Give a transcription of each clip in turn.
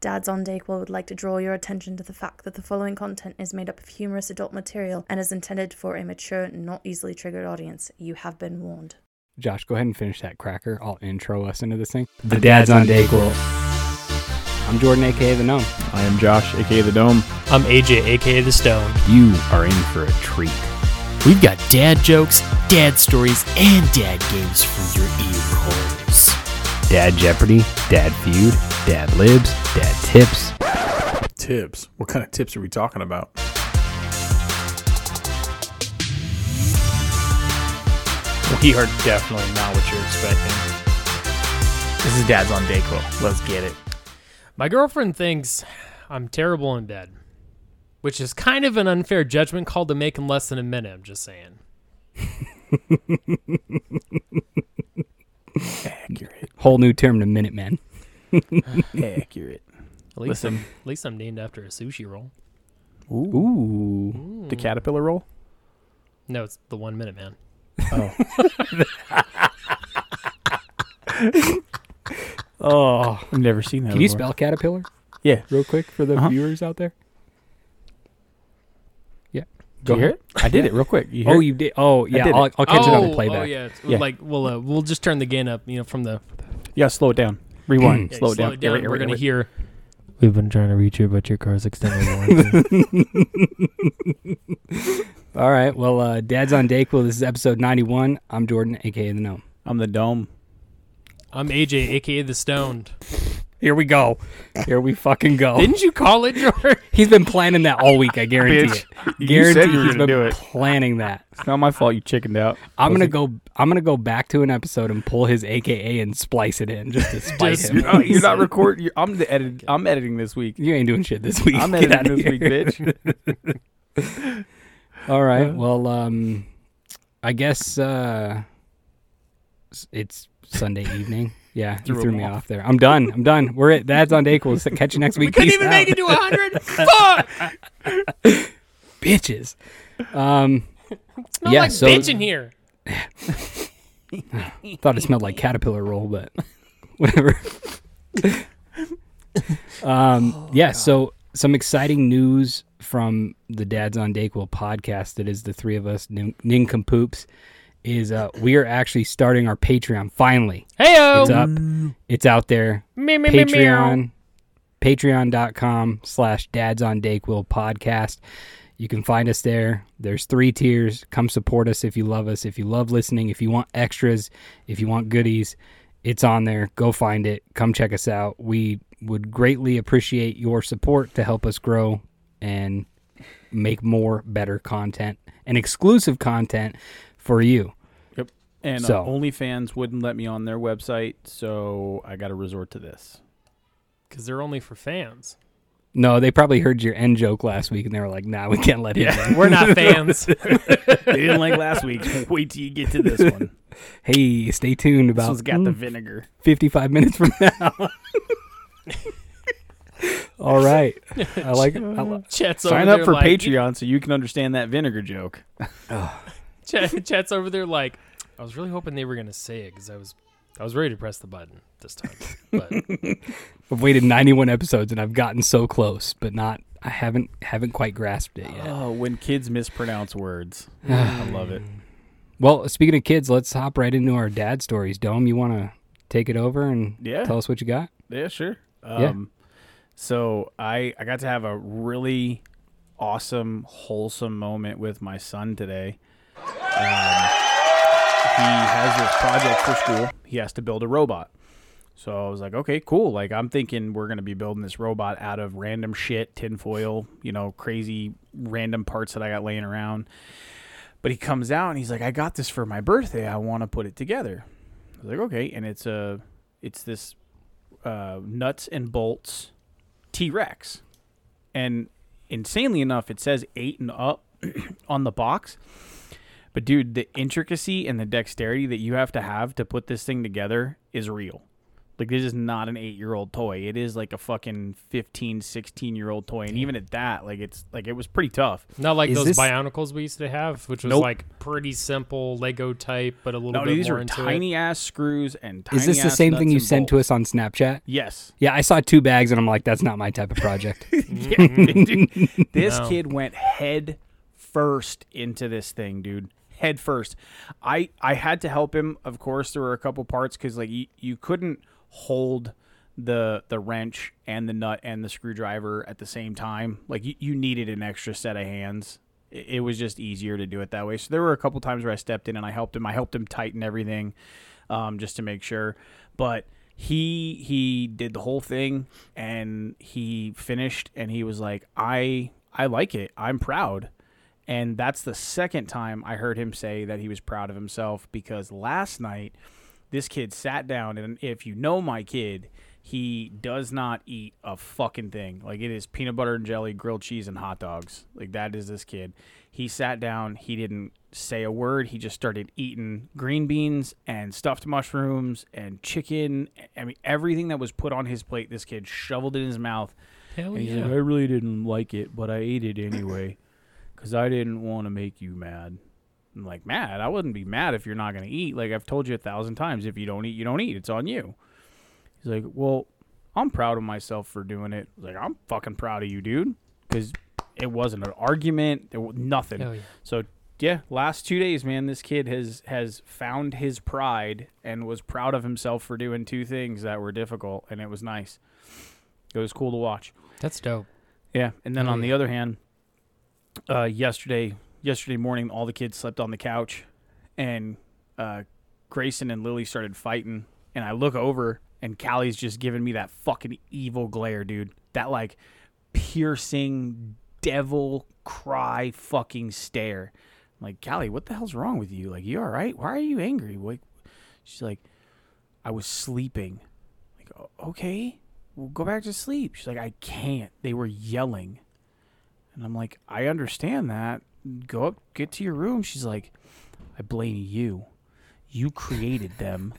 Dads on Dayquil would like to draw your attention to the fact that the following content is made up of humorous adult material and is intended for a mature, not easily triggered audience. You have been warned. Josh, go ahead and finish that cracker. I'll intro us into this thing. The Dad's on Dayquil. I'm Jordan, aka the Gnome. I am Josh, aka the Dome. I'm AJ, aka The Stone. You are in for a treat. We've got dad jokes, dad stories, and dad games for your ear holes. Dad Jeopardy, Dad Feud, Dad Libs, Dad Tips. Tips. What kind of tips are we talking about? We are definitely not what you're expecting. This is Dad's on Dayquil. Let's get it. My girlfriend thinks I'm terrible in bed, which is kind of an unfair judgment call to make in less than a minute. I'm just saying. Accurate. Whole new term to Minutemen. Accurate. At least, Listen. I'm, at least I'm named after a sushi roll. Ooh. Ooh. The caterpillar roll? No, it's the one minute man. Oh. Oh. I've never seen that Can you before. spell caterpillar Yeah. real quick for the Uh-huh. viewers out there? Yeah. Go Go hear it? I did it real quick. You Oh, you did. Oh, yeah. did I'll. I'll catch it on the oh, playback. Oh yeah, it's, Yeah. like we'll uh, we'll just turn the gain up, you know, from the Yeah, slow it down. Rewind. yeah, slow, slow it down. Yeah, right, We're right, gonna hear. We've been trying to reach you, but your car's extended warranty. All right. Well, uh, Dad's on Dayquil. This is episode 91. I'm Jordan, aka the Gnome. I'm the dome. I'm AJ, aka the Stoned. Here we go. Here we fucking go. Didn't you call it, Jordan? He's been planning that all week. I guarantee Bitch. it. You Guarantee said you were gonna been do it. planning that. It's not my fault you chickened out. I'm Was gonna it? go. I'm gonna go back to an episode and pull his AKA and splice it in just to spite Just- him. Oh, you're not recording. You're, I'm the edit. I'm editing this week. You ain't doing shit this week. I'm Get editing outta this week, bitch. All right. Well, um, I guess uh, it's Sunday evening. Yeah, you Threw threw me off. off there. I'm done. I'm done. We're at Dad's on Dayquil. Catch you next week. We couldn't Peace even out. make it to 100. Fuck! bitches. Um, Smell Yeah, like so- bitch in here. thought it smelled like caterpillar roll, but whatever. um, yeah. So some exciting news from the Dads on Dayquil podcast. That is the three of us nin- nincompoops. Is uh, we are actually starting our Patreon finally. Heyo. It's up. It's out there. Me, me, me, meow. Patreon.com slash dads on Dayquil podcast. You can find us there. There's three tiers. Come support us if you love us. If you love listening, if you want extras, if you want goodies, it's on there. Go find it. Come check us out. We would greatly appreciate your support to help us grow and make more better content and exclusive content for you. Yep. And So- uh, OnlyFans wouldn't let me on their website, so I got to resort to this. Because they're only for fans. No, they probably heard your end joke last week and they were like, nah, we can't let him in. We're not fans. they didn't like last week. Wait till you get to this one. Hey, stay tuned This about one's got the mm, vinegar. 55 minutes from now. All right. I like I li- Chat's Sign up for like, Patreon so you can understand that vinegar joke. Chat, chat's over there like, I was really hoping they were gonna say it because I was, I was ready to press the button this time, but I've waited 91 episodes and I've gotten so close, but not I haven't haven't quite grasped it yet. Oh, when kids mispronounce words. I love it. Well, speaking of kids, let's hop right into our dad stories. Dome, you want to take it over and Yeah. tell us what you got? Yeah, sure. Yeah. Um, So I I got to have a really awesome, wholesome moment with my son today. Um, he has this project for school. He has to build a robot. So I was like, okay, cool. Like I'm thinking we're gonna be building this robot out of random shit, tinfoil, you know, crazy random parts that I got laying around. But he comes out and he's like, I got this for my birthday. I want to put it together. I was like, okay, and it's a, it's this uh, nuts and bolts T Rex, and insanely enough, it says eight and up on the box. But dude, the intricacy and the dexterity that you have to have to put this thing together is real. Like this is not an 8-year-old toy. It is like a fucking 15, 16-year-old toy and even at that, like it's like it was pretty tough. Not like Is those this- Bionicles we used to have, which was Nope. like pretty simple Lego type, but a little No, bit these more are into tiny ass screws and tiny Is this the same thing you and sent to us on Snapchat? Yes. Yeah, I saw two bags and I'm like, that's not my type of project. Yeah, dude. This No. kid went head first into this thing, dude. Head first. I I had to help him. Of course, there were a couple parts because like you, you couldn't hold the the wrench and the nut and the screwdriver at the same time. Like you, you needed an extra set of hands. It, it was just easier to do it that way. So there were a couple times where I stepped in and I helped him. I helped him tighten everything, um, just to make sure. But he he did the whole thing and he finished and he was like, I I like it. I'm proud. And that's the second time I heard him say that he was proud of himself because last night this kid sat down and if you know my kid, he does not eat a fucking thing. Like it is peanut butter and jelly, grilled cheese and hot dogs. Like that is this kid. He sat down, he didn't say a word. He just started eating green beans and stuffed mushrooms and chicken. I mean everything that was put on his plate this kid shoveled in his mouth. Hell And yeah. like, I really didn't like it, but I ate it anyway because I didn't want to make you mad. I'm like, mad? I wouldn't be mad if you're not going to eat. Like, I've told you a thousand times if you don't eat, you don't eat. It's on you. He's like, well, I'm proud of myself for doing it. Like, I'm fucking proud of you, dude. Because it wasn't an argument. There was nothing. Yeah. So yeah, last two days, man, this kid has has found his pride and was proud of himself for doing two things that were difficult, and it was nice. It was cool to watch. That's dope. Yeah, and then Oh, on the other hand, uh, yesterday yesterday morning, all the kids slept on the couch, and uh, Grayson and Lily started fighting, and I look over, and Callie's just giving me that fucking evil glare, dude. That like piercing devil cry fucking stare. I'm like, Callie, what the hell's wrong with you? Like, you all right? Why are you angry? Like, she's like, I was sleeping. Like, "O- okay, well, go back to sleep. She's like, I can't. They were yelling. And I'm like, I understand that. Go up, get to your room. She's like, I blame you. You created them.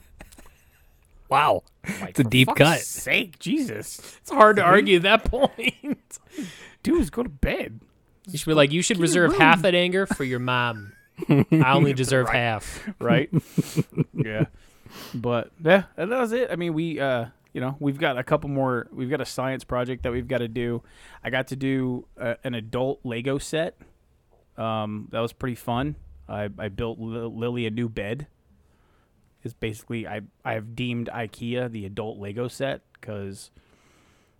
wow. Like, It's a "For deep cut." Sake, Jesus, It's hard to argue that point. dudes, go to bed. You should be like, you should Get reserve half that anger for your mom. I only deserve half. right? yeah. But yeah, that was it. I mean, we uh, you know, we've got a couple more. We've got a science project that we've got to do. I got to do uh, an adult Lego set. Um, that was pretty fun. I I built Li- Lily a new bed. It's basically I I've deemed IKEA the adult Lego set because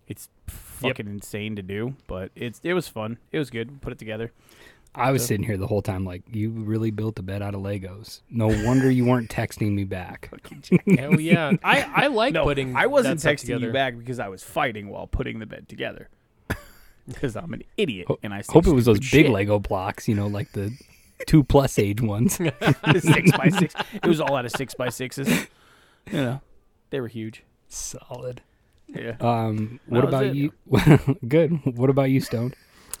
it's fucking insane to do, but it's it was fun. It was good. Put it together. I was sitting here the whole time like, you really built a bed out of Legos. No wonder you weren't texting me back. Hell yeah. I, I like no, putting I wasn't that texting together. you back because I was fighting while putting the bed together. Because I'm an idiot, Ho- and I Hope it was those stupid big. Lego blocks, you know, like the two plus age ones. six by six. It was all out of six by sixes. You know, they were huge. Solid. Yeah. Um, what about it. you? Good. What about you, Stone?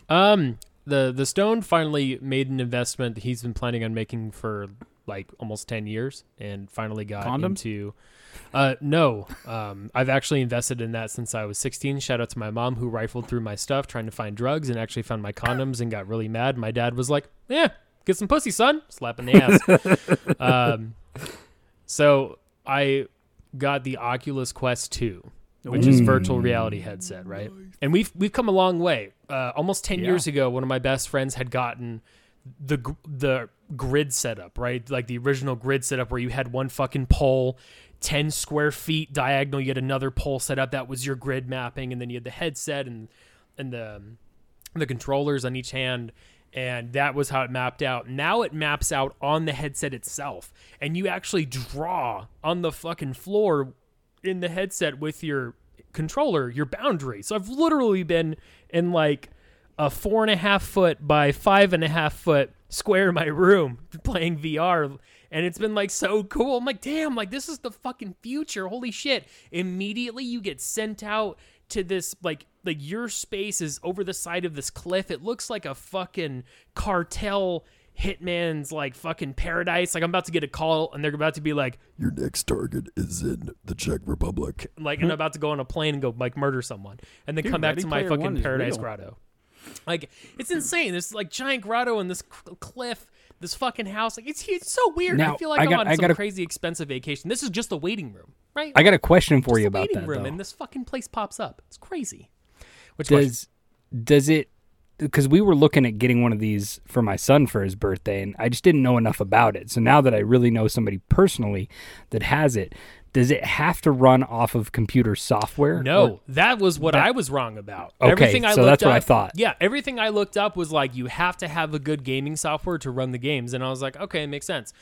Um, the the Stone finally made an investment that he's been planning on making for like almost ten years, and finally got Condoms? into. Uh, no, um, I've actually invested in that since I was 16. Shout out to my mom who rifled through my stuff trying to find drugs and actually found my condoms and got really mad. My dad was like, "Yeah, get some pussy, son," slapping the ass. um, so I got the Oculus Quest 2, which is virtual reality headset, right? And we've we've come a long way. Uh, almost 10 Yeah. years ago, one of my best friends had gotten the the grid setup, right? Like the original grid setup where you had one fucking pole, 10 square feet diagonal, you had another pole set up that was your grid mapping and then you had the headset and and the um, the controllers on each hand and that was how it mapped out. Now it maps out on the headset itself and you actually draw on the fucking floor in the headset with your controller your boundary. So I've literally been in like a four and a half foot by five and a half foot square in my room playing VR. And it's been like so cool. I'm like, damn, like this is the fucking future. Holy shit. Immediately you get sent out to this like like your space is over the side of this cliff. It looks like a fucking cartel Hitman's like fucking paradise. Like I'm about to get a call and they're about to be like, Your next target is in the Czech Republic. like, and I'm about to go on a plane and go like murder someone, and then Dude, come back Ready to my Player One fucking paradise grotto. Like it's insane. This like giant grotto and this c- cliff, this fucking house. Like it's it's so weird. I feel like I I'm on I some gotta- crazy expensive vacation. This is just a waiting room, right? I got a question for Just you a about waiting that. room, though. and this fucking place pops up. It's crazy. Which question? does does it because we were looking at getting one of these for my son for his birthday and i just didn't know enough about it so now that i really know somebody personally that has it does it have to run off of computer software No, Or- that was what I was wrong about. Okay, everything I so looked that's what I thought. Yeah, everything I looked up was like you have to have a good gaming software to run the games, and I was like, okay, it makes sense.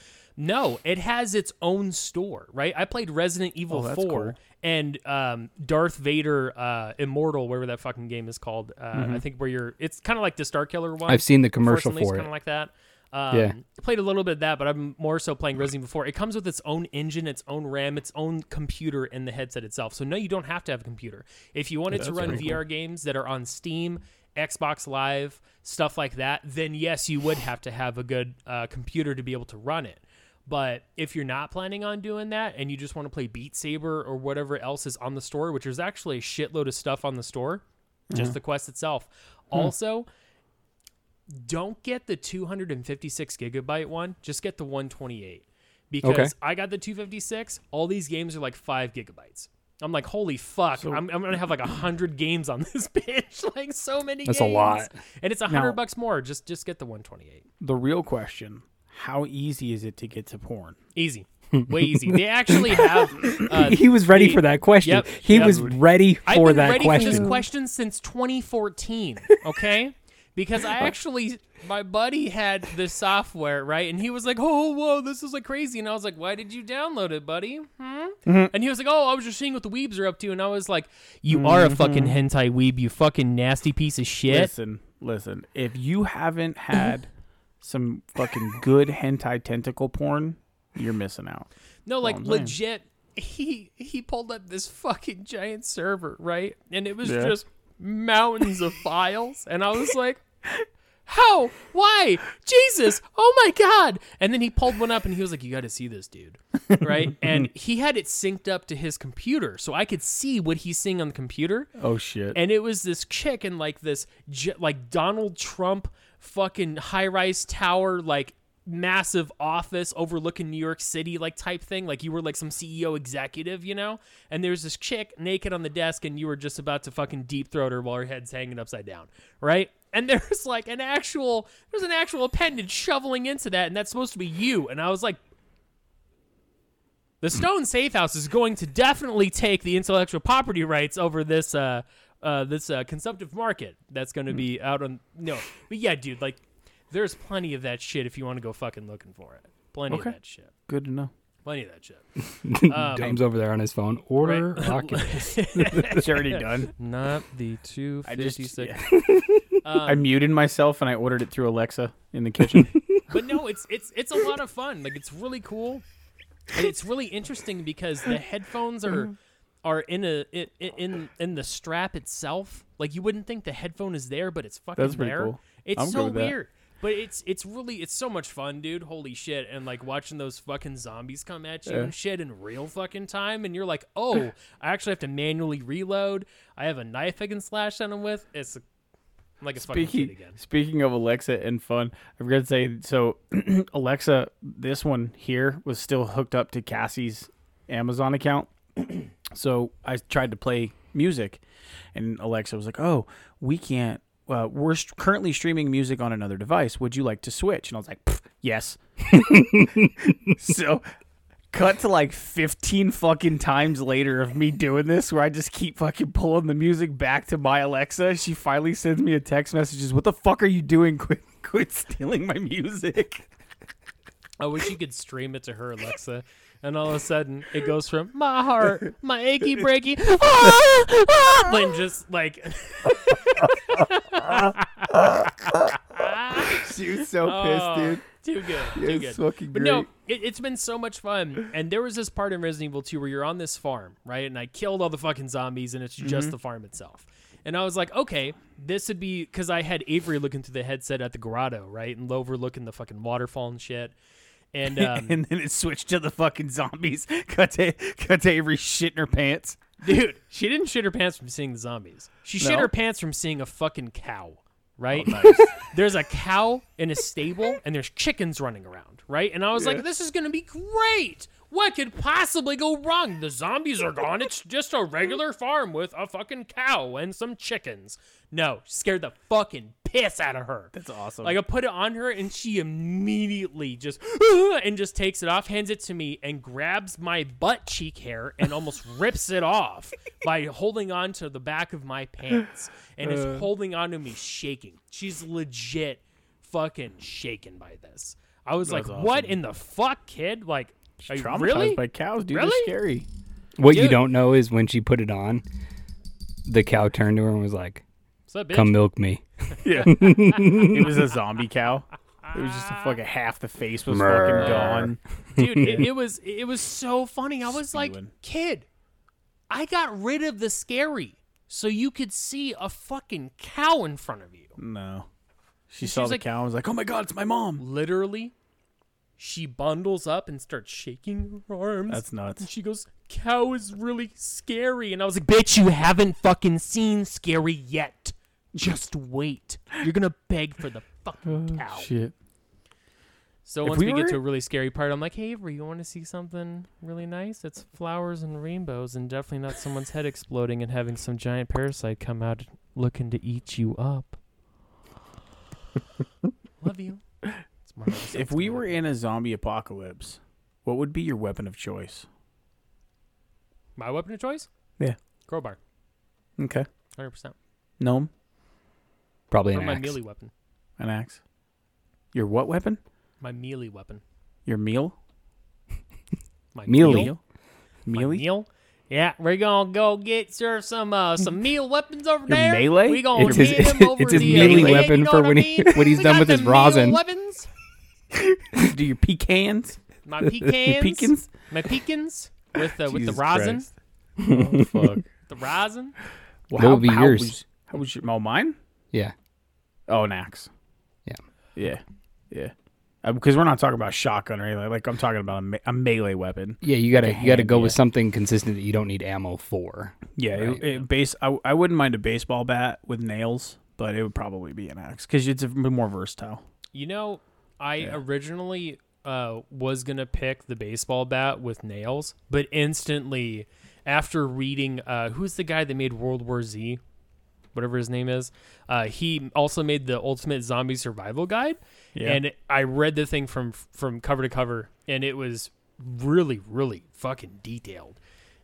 No, it has its own store, right? I played Resident Evil Oh, 4 cool. and um, Darth Vader uh, Immortal, whatever that fucking game is called. Uh, I think where you're, it's kind of like the Star Killer one. Mm-hmm. I've seen the commercial for it. kind of like that. Um, Yeah. Played a little bit of that, but I'm more so playing Resident Evil 4. It comes with its own engine, its own RAM, its own computer in the headset itself. So no, you don't have to have a computer. If you wanted to run VR games that are on Steam, Xbox Live, stuff like that, then yes, you would have to have a good uh, computer to be able to run it. But if you're not planning on doing that and you just want to play Beat Saber or whatever else is on the store, which there's actually a shitload of stuff on the store, just the quest itself. Hmm. Also, don't get the 256 gigabyte one. Just get the 128 because Okay. I got the 256. All these games are like five gigabytes. I'm like, holy fuck! I'm, I'm gonna have like a hundred games on this bitch. like so many. That's a lot. and it's a hundred bucks more. Just just get the 128. The real question: How easy is it to get to porn? Easy, way easy. They actually have. Uh, he was ready for that question Yep, he yep. was ready for I've been that ready question for this question since 2014. Okay, because I actually my buddy had this software right, and he was like, "Oh, whoa, this is like crazy," and I was like, "Why did you download it, buddy?" Hmm? And he was like, "Oh, I was just seeing what the weebs are up to," and I was like, "You are a fucking hentai weeb, you fucking nasty piece of shit." Listen, listen. If you haven't had some fucking good hentai tentacle porn, you're missing out. No, like legit. He he pulled up this fucking giant server, right? And it was Yeah. just mountains of files, and I was like, "How? Why? Jesus! Oh my god!" And then he pulled one up, and he was like, "You got to see this, dude." Right? and he had it synced up to his computer, so I could see what he's seeing on the computer Oh shit. and it was this chick in like this like Donald Trump fucking high rise tower like massive office overlooking New York City like type thing. Like you were like some CEO executive you know? And there's this chick naked on the desk and you were just about to fucking deep throat her while her head's hanging upside down right? And there's like an actual there's an actual appendage shoveling into that and that's supposed to be you. And I was like the Stone Safe House is going to definitely take the intellectual property rights over this uh, uh, this uh, consumptive market that's going to be out on no. But yeah, dude, like there's plenty of that shit if you want to go fucking looking for it. Plenty Okay. of that shit. Good to know. Plenty of that shit. Um, Dom's over there on his phone order Right. Oculus. It's already done. Not the two I just- fifty six. I muted myself and I ordered it through Alexa in the kitchen. but no, it's it's it's a lot of fun. Like it's really cool, and it's really interesting because the headphones are are in a in in in the strap itself. Like you wouldn't think the headphone is there, but it's fucking That's pretty there. cool. It's I'm so weird. But it's it's really it's so much fun, dude. Holy shit! And like watching those fucking zombies come at you Yeah. and shit in real fucking time, and you're like, oh, I actually have to manually reload. I have a knife I can slash on them with. It's I'm like a Speaking again. speaking of Alexa and fun, I forgot to say. So Alexa, this one here was still hooked up to Cassie's Amazon account. So I tried to play music, and Alexa was like, "Oh, we can't. Uh, we're st- currently streaming music on another device. Would you like to switch?" And I was like, "Yes." so cut to like 15 fucking times later of me doing this where I just keep fucking pulling the music back to my Alexa. She finally sends me a text message. What the fuck are you doing? Quit, quit stealing my music. I wish you could stream it to her, Alexa. And all of a sudden, it goes from my heart, my achy breaky, ah, ah, then just like she was so Oh, pissed, dude. Too good. Yeah, Too good. fucking But great. no, it, it's been so much fun. And there was this part in Resident Evil 2 where you're on this farm, right? And I killed all the fucking zombies, and it's just Mm-hmm. the farm itself. And I was like, okay, this would be because I had Avery looking through the headset at the grotto, right? And overlooking the fucking waterfall and shit. And um, and then it switched to the fucking zombies. Cut to cut to Avery shitting her pants. dude, she didn't shit her pants from seeing the zombies. She shit her pants from seeing a fucking cow, right? Oh, there's a cow in a stable and there's chickens running around, right? And I was like, this is going to be great. What could possibly go wrong? The zombies are gone. It's just a regular farm with a fucking cow and some chickens. No, scared the fucking piss out of her. That's awesome. Like I put it on her and she immediately just and just takes it off, hands it to me, and grabs my butt cheek hair and almost rips it off by holding on to the back of my pants and Uh. is holding on to me shaking. She's legit fucking shaken by this. I was like, That's "What in the fuck, kid? Like, are Traumatized really?" by cows, dude. Really? They're scary. What you don't know is when she put it on, the cow turned to her and was like, What's up, bitch? "Come milk me." Yeah. it was a zombie cow. It was just a fucking half the face was Mrrr. fucking gone. dude it, it was it was so funny i was like kid i got rid of the scary so you could see a fucking cow in front of you No. She And saw the like- cow and was like, "Oh my god, it's my mom." literally she bundles up and starts shaking her arms That's nuts. and she goes cow is really scary and i was like bitch you haven't fucking seen scary yet just wait you're gonna beg for the fucking oh, cow Shit. So If once we we, get to a really scary part, I'm like, "Hey, Avery, you want to see something really nice? It's flowers and rainbows, and definitely not someone's head exploding and having some giant parasite come out looking to eat you up." Love you. It's my If we were in a zombie apocalypse, what would be your weapon of choice? my weapon of choice, Yeah. crowbar, Okay. hundred percent, Gnome, Probably or an my axe. melee weapon, an axe. Your what weapon? my melee weapon, Your meal? my Melee. meal, my meal. Yeah, we're gonna go get sir some uh, some meal weapons over Your there. melee? We gonna It's his- get them over it's his the melee uh, you weapon know for what I when he- when he's We done with his the rosin. Weapons. Do your pecans? My pecans, pecans? my pecans with the with the Jesus rosin, Christ. Oh, fuck. the rosin. Well, What would be how yours? Was, how was your, oh, mine? Yeah. Oh, an axe. Yeah. Yeah. Yeah. Uh, because we're not talking about shotgun or anything. Like I'm talking about a, me- a melee weapon. Yeah, you gotta Like you gotta hand, go with something consistent that you don't need ammo for. Yeah. Right. It, it base. I, I wouldn't mind a baseball bat with nails, but it would probably be an axe because it's a more versatile. You know, I Yeah. originally uh, was gonna pick the baseball bat with nails, but instantly after reading, uh, who's the guy that made World War Z, whatever his name is, uh, he also made the Ultimate Zombie Survival Guide, Yeah. and I read the thing from from cover to cover, and it was really, really fucking detailed.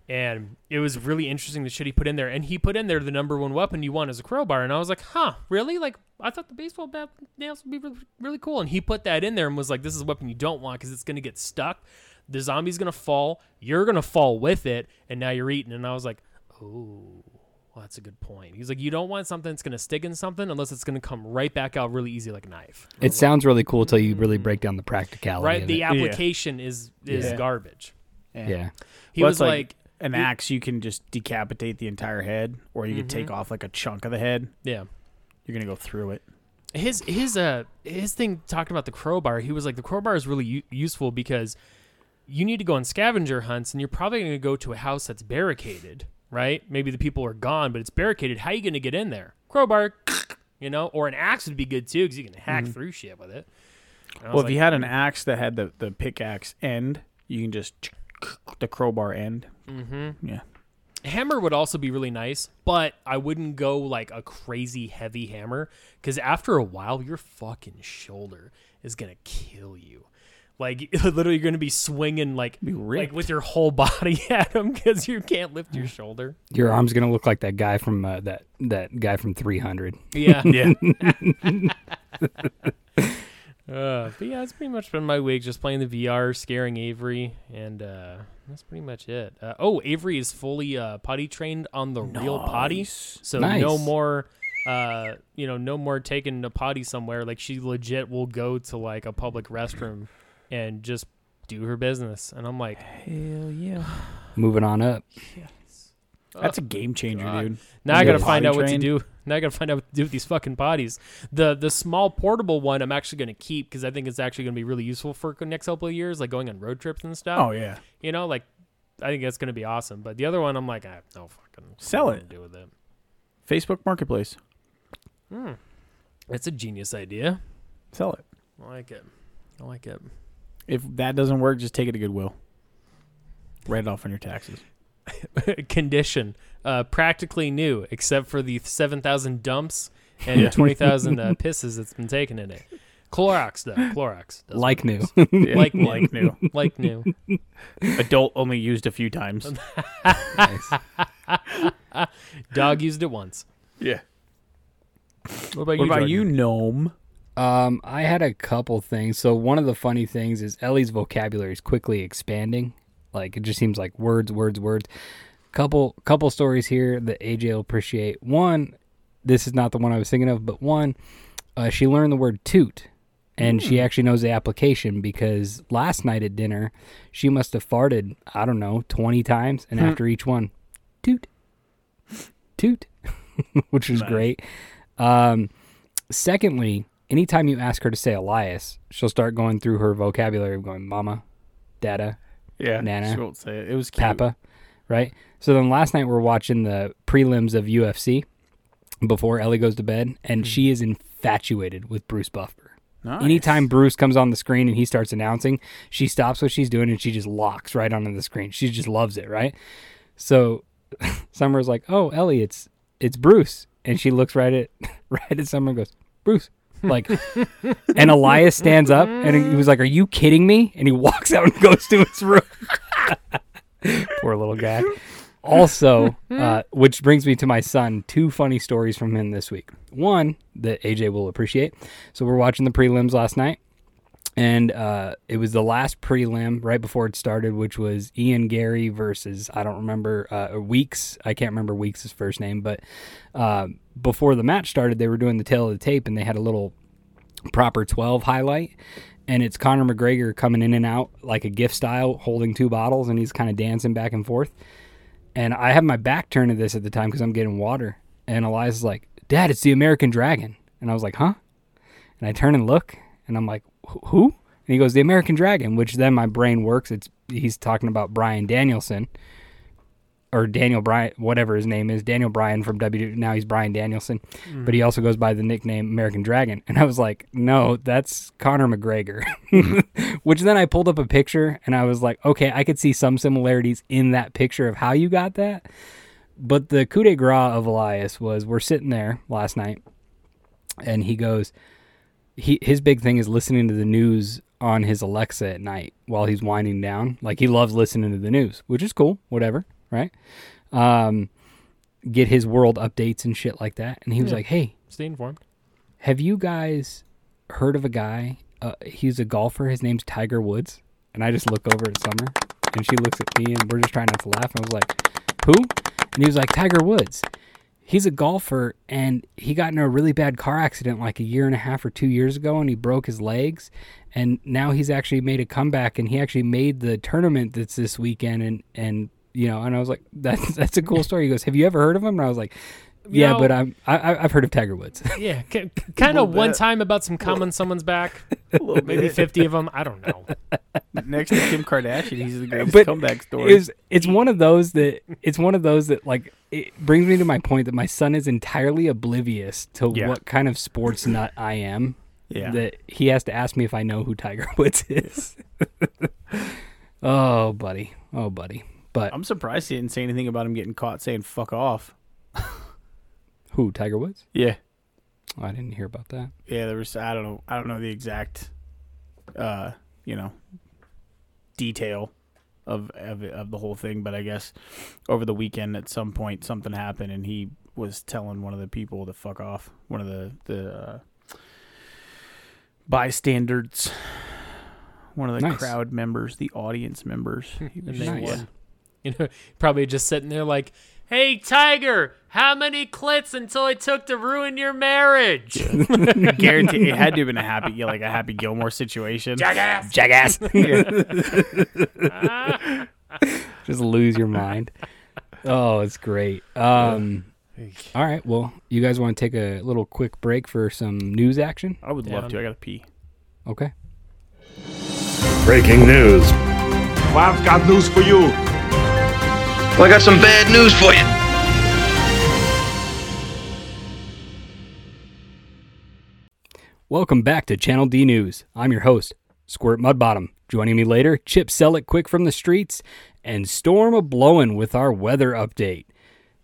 And it was really interesting the shit he put in there. And he put in there the number one weapon you want is a crowbar. And I was like, huh, really? Like, I thought the baseball bat nails would be really, really cool. And he put that in there and was like, this is a weapon you don't want because it's going to get stuck. The zombie's going to fall. You're going to fall with it. And now you're eating. And I was like, oh, well, that's a good point. He's like, you don't want something that's going to stick in something unless it's going to come right back out really easy like a knife. It sounds really cool till you really mm-hmm. break down the practicality. Right? The it. application is is Yeah. garbage. yeah. He Well, was it's like, an axe. You can just decapitate the entire head, or you can take off like a chunk of the head. yeah. You're gonna go through it. his his uh his thing talking about the crowbar he was like the crowbar is really u- useful because you need to go on scavenger hunts and you're probably going to go to a house that's barricaded right maybe the people are gone but it's barricaded how are you going to get in there crowbar you know or an axe would be good too because you can hack through shit with it And I was Well, if like, you had an axe that had the the pickaxe end, you can just the crowbar end. mm-hmm. Yeah. hammer would also be really nice but i wouldn't go like a crazy heavy hammer because after a while your fucking shoulder is gonna kill you like literally you're gonna be swinging like Be like with your whole body at him because you can't lift your shoulder Your arm's gonna look like that guy from uh, that that guy from 300. yeah Yeah. Uh, but yeah it's pretty much been my week just playing the vr scaring avery and uh that's pretty much it uh, oh avery is fully uh potty trained on the real potty So Nice. no more uh, you know, no more taking a potty somewhere. Like she legit will go to like a public restroom and just do her business. And I'm like, Hell yeah. Moving on up. Yes. That's a game changer, God. dude. now I gotta get find out potty what to do. Now I gotta find out what to do with these fucking potties. The the small portable one I'm actually gonna keep because I think it's actually gonna be really useful for the next couple of years, like going on road trips and stuff. Oh yeah. You know, like I think that's gonna be awesome. But the other one, I'm like, I have no fucking Sell it. do with it. Facebook Marketplace. Hmm. It's a genius idea. Sell it. I like it. I like it. If that doesn't work, just take it to Goodwill. Write it off on your taxes. Condition. Uh, practically new, except for the 7,000 dumps and Yeah. 20,000 uh, pisses that's been taken in it. Clorox, though. Clorox. Like new. Yeah, Like new. like new. like new. Adult only used a few times. Dog used it once. Yeah. What about What you? about Jordan? you, gnome? Um, I had a couple things. So one of the funny things is Ellie's vocabulary is quickly expanding. Like it just seems like words, words, words. Couple couple stories here that AJ will appreciate. One, this is not the one I was thinking of, but one, uh, she learned the word toot. And she actually knows the application because last night at dinner, she must have farted, I don't know, 20 times. And after each one, toot, toot, which was Nice. great. Um, secondly, anytime you ask her to say Elias, she'll start going through her vocabulary of going mama, dada, Yeah. Nana. She won't say it. It was cute. papa, right? So then last night we're watching the prelims of UFC before Ellie goes to bed, and hmm. she is infatuated with Bruce Buffer. Nice. Anytime Bruce comes on the screen and he starts announcing, she stops what she's doing and she just locks right onto the screen. She just loves it, right? So Summer's like, "Oh, Ellie, it's it's Bruce," and she looks right at right at Summer and goes, "Bruce." Like, and Elias stands up and he was like, "Are you kidding me?" And he walks out and goes to his room. Poor little guy. Also, uh, which brings me to my son, two funny stories from him this week. One that AJ will appreciate. So we're watching the prelims last night, and uh, it was the last prelim right before it started, which was Ian Garry versus I don't remember uh, Weeks. I can't remember Weeks' first name, but uh, before the match started, they were doing the tale of the tape, and they had a little proper 12 highlight. And it's Conor McGregor coming in and out like a gift style holding two bottles and he's kind of dancing back and forth. And I have my back turned to this at the time because I'm getting water. And Elias's like dad it's the American Dragon. And I was like huh? And I turn and look and I'm like "Wh- who and he goes the American Dragon which then my brain works it's he's talking about Bryan Danielson or Daniel Bryan, whatever his name is, Daniel Bryan from W. Now he's Bryan Danielson, mm. but he also goes by the nickname American Dragon. And I was like, no, that's Conor McGregor. Mm. Which then I pulled up a picture and I was like, okay, I could see some similarities in that picture of how you got that. But the coup de grace of Elias was we're sitting there last night and he goes, he his big thing is listening to the news on his Alexa at night while he's winding down. Like he loves listening to the news, which is cool, whatever, right? Um, get his world updates and shit like that. And he was Yeah. like, "Hey, Stay informed. have you guys heard of a guy? Uh, he's a golfer. His name's Tiger Woods." And I just look over at Summer, and she looks at me, and we're just trying not to laugh. And I was like, "Who?" And he was like, "Tiger Woods." He's a golfer, and he got in a really bad car accident like a year and a half or two years ago, and he broke his legs. And now he's actually made a comeback, and he actually made the tournament that's this weekend. And and you know, and I was like, "That's that's a cool story." He goes, "Have you ever heard of him?" And I was like, "Yeah, know- but I'm I, I- I've heard of Tiger Woods." Yeah, kind of one time about some cum on someone's back. Maybe 50 of them. I don't know. Next to Kim Kardashian, he's the greatest But comeback story. It's it's one of those that it's one of those that like it brings me to my point that my son is entirely oblivious to Yeah. what kind of sports nut I am. yeah. That he has to ask me if I know who Tiger Woods is. oh, buddy. Oh, buddy. But I'm surprised he didn't say anything about him getting caught saying "fuck off." Who Tiger Woods? Yeah. Oh, I didn't hear about that. Yeah, there was. I don't know. I don't know the exact, uh, you know, detail of of of the whole thing, but I guess over the weekend at some point something happened, and he was telling one of the people to fuck off. One of the the uh, bystanders, one of the Nice. crowd members, the audience members. He And was they Nice. won. You know, probably just sitting there like, Hey, Tiger, how many clits until I took to ruin your marriage? Guarantee it had to have been a happy, yeah, like a Happy Gilmore situation. Jackass. Jackass. Just lose your mind. Oh, it's great. Um, all right. Well, you guys want to take a little quick break for some news action? I would love Down. to. I gotta pee. Okay. Breaking news. Well, I've got news for you. Well, I got some bad news for you. Welcome back to Channel D News. I'm your host, Squirt Mudbottom. Joining me later, Chip Sell It Quick from the Streets, and Storm a Blowin' with our weather update.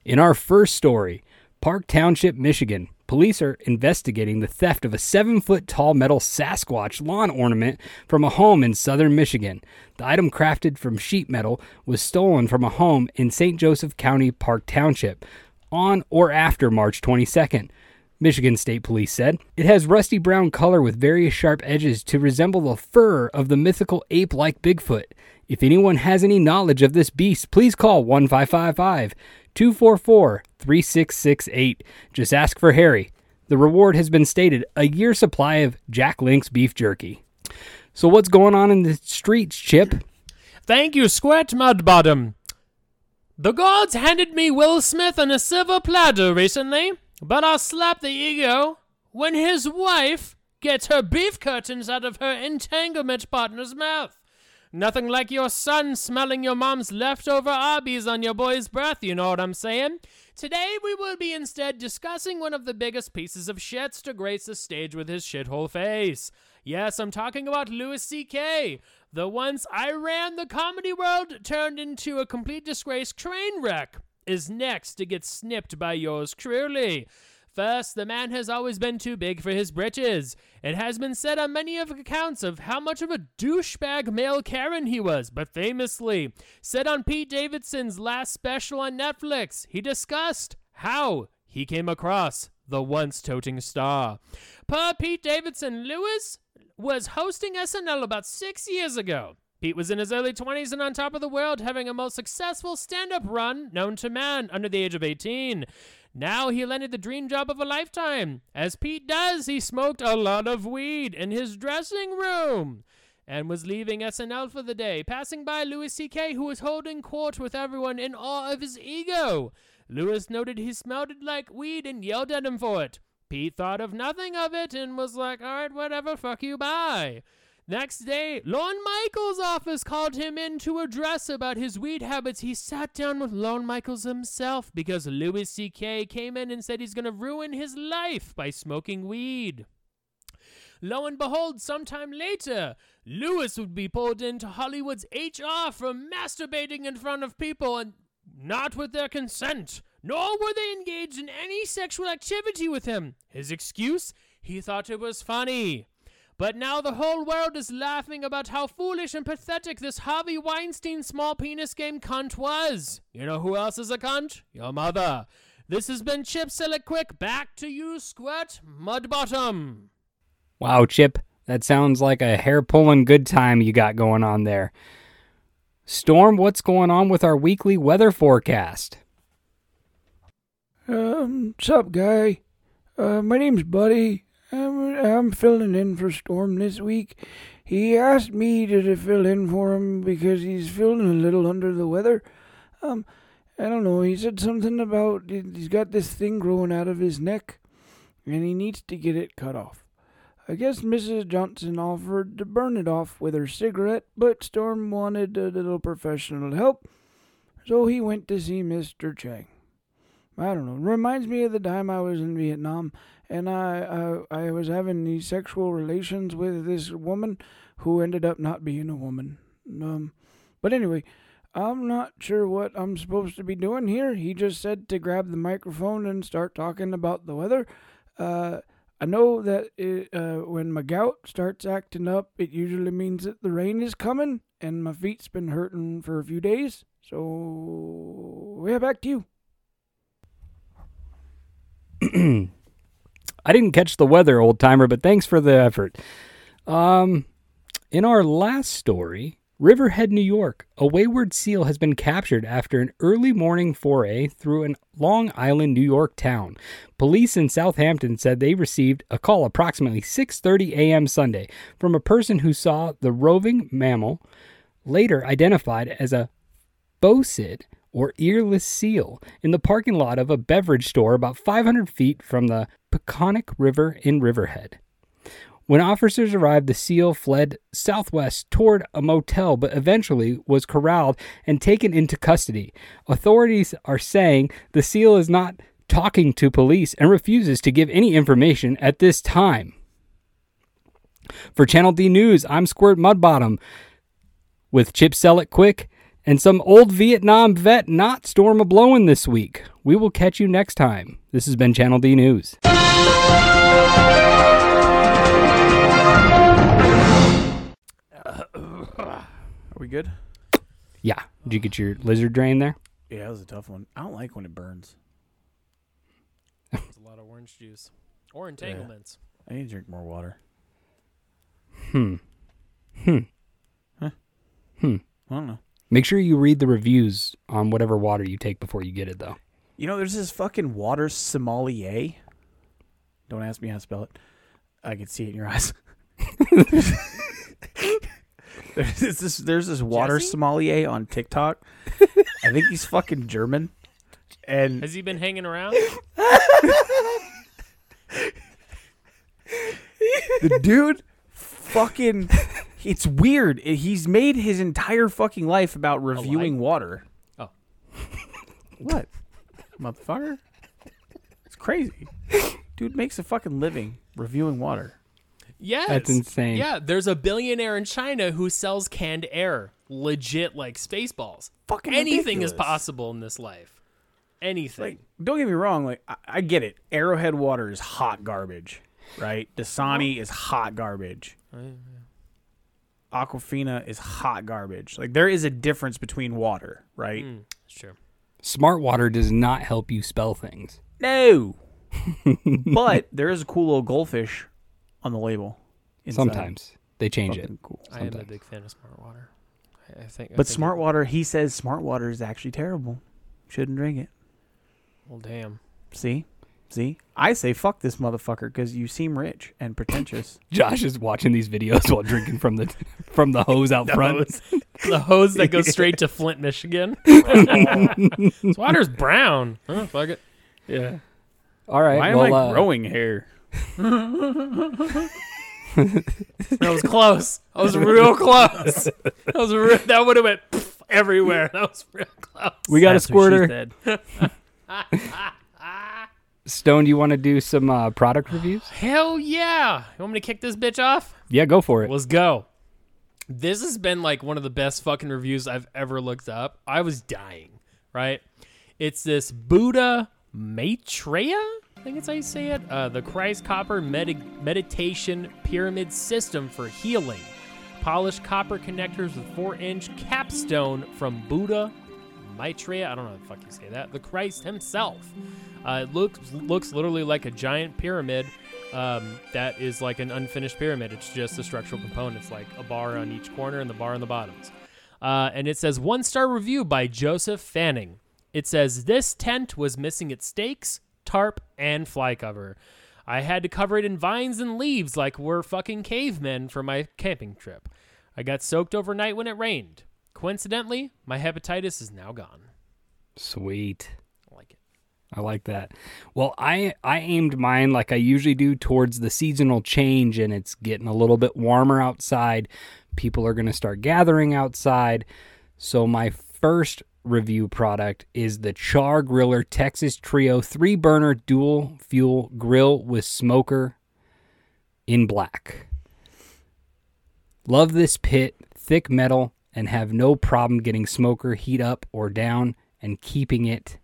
In our first story, Park Township, Michigan, police are investigating the theft of a seven foot tall metal Sasquatch lawn ornament from a home in southern Michigan. The item, crafted from sheet metal, was stolen from a home in St. Joseph County, Park Township, on or after March 22nd. Michigan State Police said. It has rusty brown color with various sharp edges to resemble the fur of the mythical ape like Bigfoot. If anyone has any knowledge of this beast, please call 1555 244 3668. Just ask for Harry. The reward has been stated a year supply of Jack Link's beef jerky. So, what's going on in the streets, Chip? Thank you, Squirt Mudbottom. The gods handed me Will Smith on a silver platter recently, but I'll slap the ego when his wife gets her beef curtains out of her entanglement partner's mouth. Nothing like your son smelling your mom's leftover Arby's on your boy's breath, you know what I'm saying? Today we will be instead discussing one of the biggest pieces of shits to grace the stage with his shithole face. Yes, I'm talking about Louis C.K., the once I ran the comedy world turned into a complete disgrace train wreck, is next to get snipped by yours truly. First, the man has always been too big for his britches. It has been said on many of accounts of how much of a douchebag male Karen he was, but famously said on Pete Davidson's last special on Netflix, he discussed how he came across the once toting star. Per Pete Davidson, Louis was hosting SNL about six years ago. Pete was in his early 20s and on top of the world, having a most successful stand up run known to man under the age of 18. Now he landed the dream job of a lifetime. As Pete does, he smoked a lot of weed in his dressing room and was leaving SNL for the day, passing by Louis C.K., who was holding court with everyone in awe of his ego. Louis noted he smelled like weed and yelled at him for it. Pete thought of nothing of it and was like, all right, whatever, fuck you, bye. Next day, Lorne Michaels' office called him in to address about his weed habits. He sat down with Lorne Michaels himself because Louis C.K. came in and said he's going to ruin his life by smoking weed. Lo and behold, sometime later, Louis would be pulled into Hollywood's HR for masturbating in front of people and not with their consent, nor were they engaged in any sexual activity with him. His excuse? He thought it was funny. But now the whole world is laughing about how foolish and pathetic this Harvey Weinstein small penis game cunt was. You know who else is a cunt? Your mother. This has been Chip Quick. Back to you, Squirt Mudbottom. Wow, Chip, that sounds like a hair pulling good time you got going on there. Storm, what's going on with our weekly weather forecast? Um, sup, guy? Uh, my name's Buddy. I'm, I'm filling in for Storm this week. He asked me to, to fill in for him because he's feeling a little under the weather. Um, I don't know. He said something about he's got this thing growing out of his neck, and he needs to get it cut off. I guess Mrs. Johnson offered to burn it off with her cigarette, but Storm wanted a little professional help, so he went to see Mr. Chang. I don't know. Reminds me of the time I was in Vietnam and I, I I was having these sexual relations with this woman who ended up not being a woman. Um, but anyway, I'm not sure what I'm supposed to be doing here. He just said to grab the microphone and start talking about the weather. Uh, I know that it, uh, when my gout starts acting up, it usually means that the rain is coming, and my feet's been hurting for a few days. So, yeah, back to you. I didn't catch the weather, old timer, but thanks for the effort. Um, in our last story, Riverhead, New York. A wayward seal has been captured after an early morning foray through a Long Island, New York town. Police in Southampton said they received a call approximately 6:30 a.m. Sunday from a person who saw the roving mammal, later identified as a phocid or earless seal, in the parking lot of a beverage store about 500 feet from the Peconic River in Riverhead. When officers arrived, the seal fled southwest toward a motel, but eventually was corralled and taken into custody. Authorities are saying the seal is not talking to police and refuses to give any information at this time. For Channel D News, I'm Squirt Mudbottom with Chip Sell It Quick and some old Vietnam vet not storm a blowing this week. We will catch you next time. This has been Channel D News. Are we good? Yeah. Did you get your lizard drain there? Yeah, that was a tough one. I don't like when it burns. There's a lot of orange juice or entanglements. I need to drink more water. Hmm. Hmm. Huh? Hmm. I don't know. Make sure you read the reviews on whatever water you take before you get it, though. You know, there's this fucking water sommelier. Don't ask me how to spell it. I can see it in your eyes. there's this there's this water Jesse? sommelier on TikTok. I think he's fucking German. And Has he been hanging around? the dude fucking it's weird. He's made his entire fucking life about reviewing water. Oh. What? Motherfucker? It's crazy. Dude makes a fucking living reviewing water. Yes. That's insane. Yeah, there's a billionaire in China who sells canned air, legit like Spaceballs. Fucking Anything is possible in this life. Anything. Like, don't get me wrong. Like, I, I get it. Arrowhead water is hot garbage, right? Dasani is hot garbage. Oh, Aquafina is hot garbage. Like, there is a difference between water, right? Mm, it's true. Smart water does not help you spell things. No. but there is a cool little goldfish on the label. inside. Sometimes they change it. Fucking cool. I am a big fan of Smart Water. I, I think. I But think smart it- water, he says smart water is actually terrible. Shouldn't drink it. Well, damn. See? See? I say fuck this motherfucker because you seem rich and pretentious. Josh is watching these videos while drinking from the from the hose out front. the hose that goes straight to Flint, Michigan. this water's brown. Oh, fuck it. yeah. All right. Why well, am I uh, growing hair? That was close. I was real close. That was real, that would have went pff, everywhere. That was real close. we got That's a what she squirter. Stone, do you want to do some uh, product reviews? Hell yeah! You want me to kick this bitch off? Yeah, go for it. Let's go. This has been like one of the best fucking reviews I've ever looked up. I was dying, right? It's this Buddha Maitreya, I think it's how you say it. Uh, the Christ Copper medi- Meditation Pyramid System for Healing. Polished copper connectors with 4 inch capstone from Buddha Maitreya. I don't know how the fuck you say that. The Christ himself. Uh, it looks looks literally like a giant pyramid um, that is like an unfinished pyramid. It's just the structural components, like a bar on each corner and the bar on the bottoms. Uh, and it says one star review by Joseph Fanning. It says this tent was missing its stakes, tarp, and fly cover. I had to cover it in vines and leaves like we're fucking cavemen for my camping trip. I got soaked overnight when it rained. Coincidentally, my hepatitis is now gone. Sweet. I like it. I like that. Well, I I aimed mine like I usually do towards the seasonal change and it's getting a little bit warmer outside. People are going to start gathering outside. So my first review product is the Char Griller Texas Trio 3 burner dual fuel grill with smoker in black. Love this pit, thick metal and have no problem getting smoker heat up or down and keeping it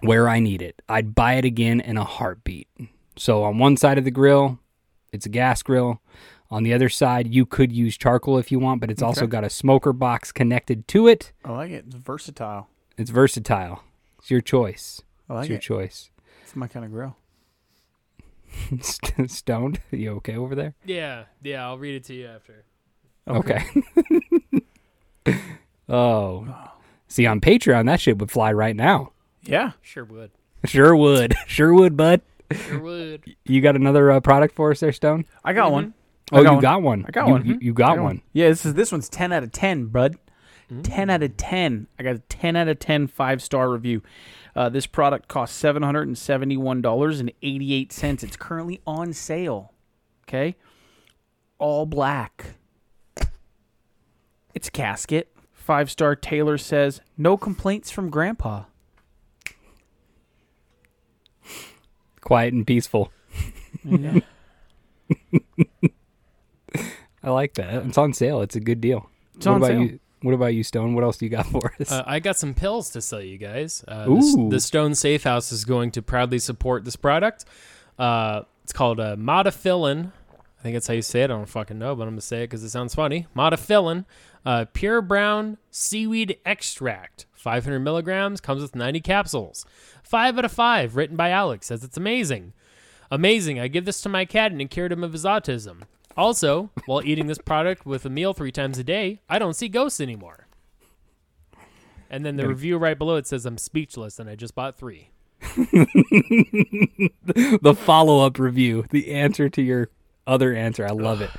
where I need it. I'd buy it again in a heartbeat. So on one side of the grill, it's a gas grill. On the other side, you could use charcoal if you want, but it's also got a smoker box connected to it. I like it. It's versatile. It's versatile. It's your choice. I like it's your it. choice. It's my kind of grill. Stoned, you okay over there? Yeah, yeah, I'll read it to you after. Okay. oh. See, on Patreon, that shit would fly right now. Yeah. Sure would. Sure would. Sure would, bud. Sure would. You got another uh, product for us there, Stone? I got one. Oh, I you one. got one. I got You- one. You, you got one. Yeah, this is this one's ten out of ten, bud. Ten out of ten. I got a ten out of 10 five star review. Uh, this product costs seven hundred and seventy one dollars and eighty eight cents. It's currently on sale. Okay, all black. It's casket. Five star Taylor says no complaints from Grandpa. Quiet and peaceful. Yeah. I like that. It's on sale. It's a good deal. It's what on about sale. you? What about you, Stone? What else do you got for us? Uh, I got some pills to sell you guys. Uh, the, Ooh. the Stone Safe House is going to proudly support this product. Uh, it's called uh, Modifilan. I think that's how you say it. I don't fucking know, but I'm going to say it because it sounds funny. Modifilan, uh, pure brown seaweed extract. 500 milligrams, comes with 90 capsules. 5 out of 5, written by Alex, says it's amazing. Amazing. I give this to my cat and it cured him of his autism. Also, while eating this product with a meal three times a day, I don't see ghosts anymore. And then the review right below it says I'm speechless and I just bought three. the follow up review, the answer to your other answer. I love it.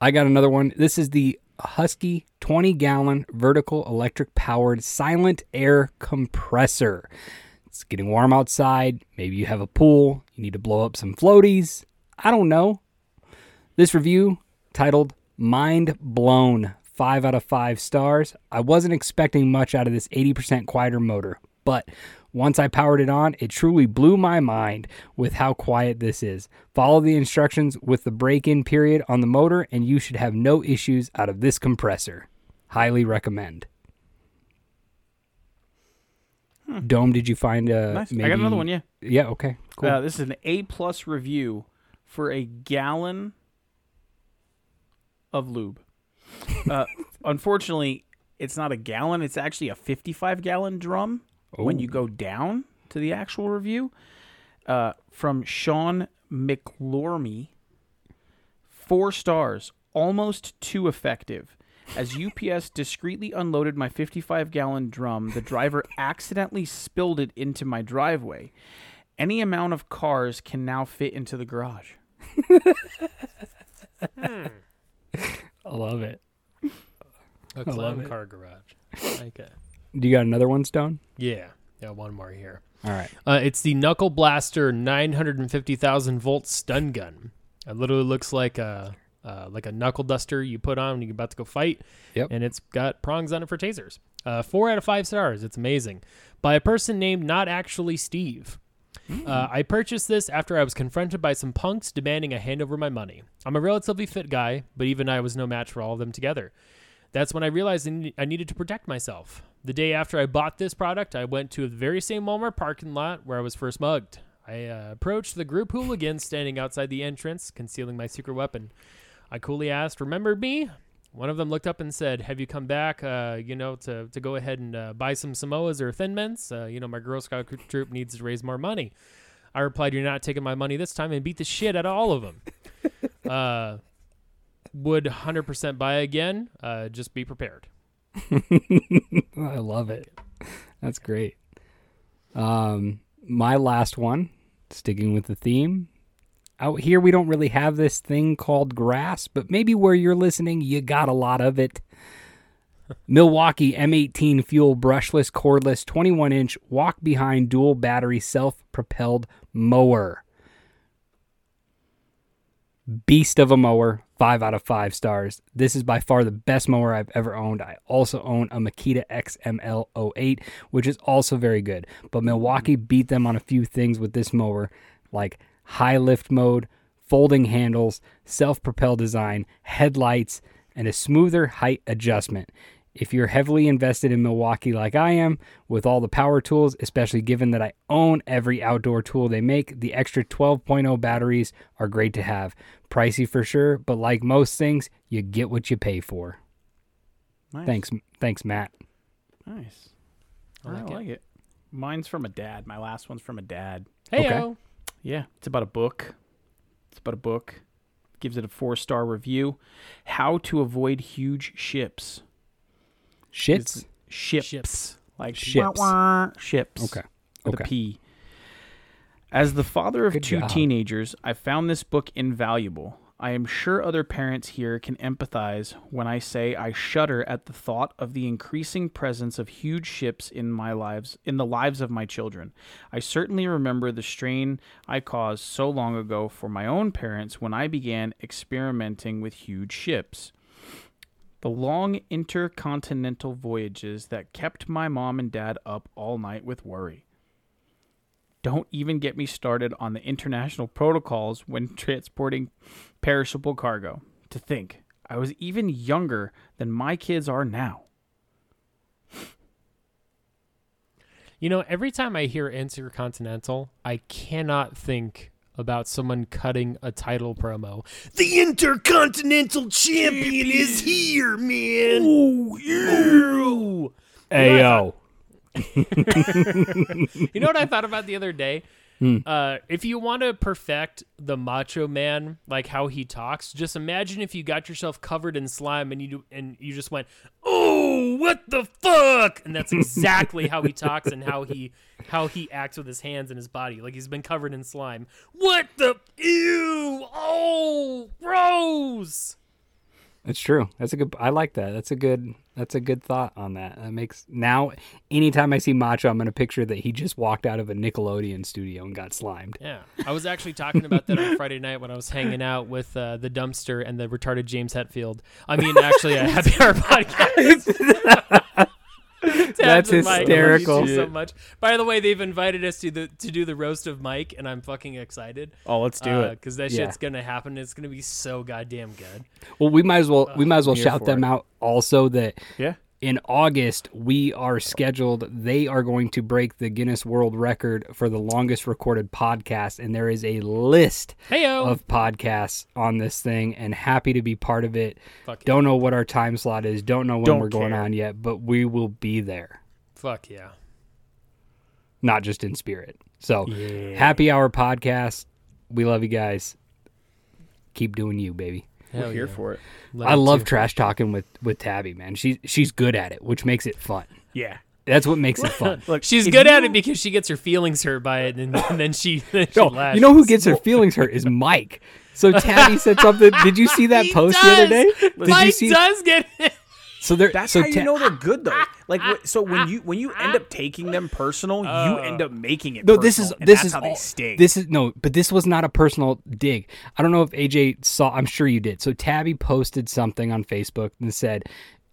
I got another one. This is the Husky 20 gallon vertical electric powered silent air compressor. It's getting warm outside. Maybe you have a pool. You need to blow up some floaties. I don't know. This review titled Mind Blown. Five out of five stars. I wasn't expecting much out of this 80% quieter motor, but once I powered it on, it truly blew my mind with how quiet this is. Follow the instructions with the break in period on the motor, and you should have no issues out of this compressor. Highly recommend. Dome, did you find a? Nice. I got another one. Yeah. Yeah. Okay. Cool. Uh, this is an A plus review for a gallon of lube. Uh, unfortunately, it's not a gallon. It's actually a 55 gallon drum when you go down to the actual review. Uh, from Sean McLormy. Four stars, almost too effective. As UPS discreetly unloaded my 55 gallon drum, the driver accidentally spilled it into my driveway. Any amount of cars can now fit into the garage. I love it. A love clown it. car garage. I like it. Do you got another one, Stone? Yeah. Yeah, one more here. All right. Uh, it's the Knuckle Blaster 950,000 volt stun gun. It literally looks like a uh, like a knuckle duster you put on when you're about to go fight. Yep. And it's got prongs on it for tasers. Uh, four out of five stars. It's amazing. By a person named Not Actually Steve. Uh, I purchased this after I was confronted by some punks demanding I hand over my money. I'm a relatively fit guy, but even I was no match for all of them together. That's when I realized I needed to protect myself. The day after I bought this product, I went to the very same Walmart parking lot where I was first mugged. I uh, approached the group hooligans standing outside the entrance, concealing my secret weapon. I coolly asked, "Remember me?" One of them looked up and said, "Have you come back? Uh, you know, to, to go ahead and uh, buy some Samoas or Thin Mints? Uh, you know, my Girl Scout troop needs to raise more money." I replied, "You're not taking my money this time," and beat the shit out of all of them. uh, would 100% buy again. Uh, just be prepared. I love it. That's great. Um, my last one, sticking with the theme. Out here, we don't really have this thing called grass, but maybe where you're listening, you got a lot of it. Milwaukee M18 fuel brushless, cordless, 21 inch walk behind dual battery self propelled mower. Beast of a mower, five out of five stars. This is by far the best mower I've ever owned. I also own a Makita XML08, which is also very good. But Milwaukee beat them on a few things with this mower, like high lift mode, folding handles, self propelled design, headlights, and a smoother height adjustment. If you're heavily invested in Milwaukee like I am, with all the power tools, especially given that I own every outdoor tool they make, the extra 12.0 batteries are great to have. Pricey for sure, but like most things, you get what you pay for. Nice. Thanks, thanks, Matt. Nice. I I like like, it. it. Mine's from a dad. My last one's from a dad. Hey, Okay. Yeah, it's about a book. It's about a book. gives it a four star review. How to avoid huge ships. Shits. Ships. Ships. Like Ships. wah, wah, ships. Okay. With Okay. a P. As the father of Good two job. teenagers, I found this book invaluable. I am sure other parents here can empathize when I say I shudder at the thought of the increasing presence of huge ships in my lives in the lives of my children. I certainly remember the strain I caused so long ago for my own parents when I began experimenting with huge ships. The long intercontinental voyages that kept my mom and dad up all night with worry. Don't even get me started on the international protocols when transporting perishable cargo. To think, I was even younger than my kids are now. You know, every time I hear Intercontinental, I cannot think about someone cutting a title promo. The Intercontinental Champion is here, man. Oh, yeah. Ayo. You know what I thought about the other day? Hmm. Uh, if you want to perfect the Macho Man, like how he talks, just imagine if you got yourself covered in slime and you do, and you just went, "Oh, what the fuck!" And that's exactly how he talks and how he how he acts with his hands and his body, like he's been covered in slime. What the ew? Oh, gross. It's true. That's a good. I like that. That's a good. That's a good thought on that. That makes now. Anytime I see Macho, I'm gonna picture that he just walked out of a Nickelodeon studio and got slimed. Yeah, I was actually talking about that on Friday night when I was hanging out with uh, the dumpster and the retarded James Hetfield. I mean, actually, a happy hour podcast. Tabs That's and Mike, I love you hysterical. so much. By the way, they've invited us to the to do the roast of Mike, and I'm fucking excited. Oh, let's do it. Uh, because that Yeah. shit's gonna happen. It's gonna be so goddamn good. Well, we might as well. We might as well uh, shout them it. out also that Yeah. In August we are scheduled. They are going to break the Guinness World Record for the longest recorded podcast, and there is a list Heyo. of podcasts on this thing. And happy to be part of it. Fuck Don't know what our time slot is. Don't know when Don't we're going care. on yet, but we will be there. Fuck yeah. not just in spirit. So, happy hour podcast. We love you guys. Keep doing you, baby. We're here yeah. for it. Love I you love too. trash talking with with Tabby, man. She's she's good at it, which makes it fun. Yeah. That's what makes it fun. Look, She's if good at it because she gets her feelings hurt by it, and, and then she, then she No, lashes. you know who gets her feelings hurt is Mike. So Tabby said something. Did you see that He post the other day? Did Mike you see? does get it. So there. That's so how you know they're good though. Like so when you when you end up taking them personal, you end up making it. No, this is this that's is how they all- sting. This is no, but this was not a personal dig. I don't know if AJ saw. I'm sure you did. So Tabby posted something on Facebook and said,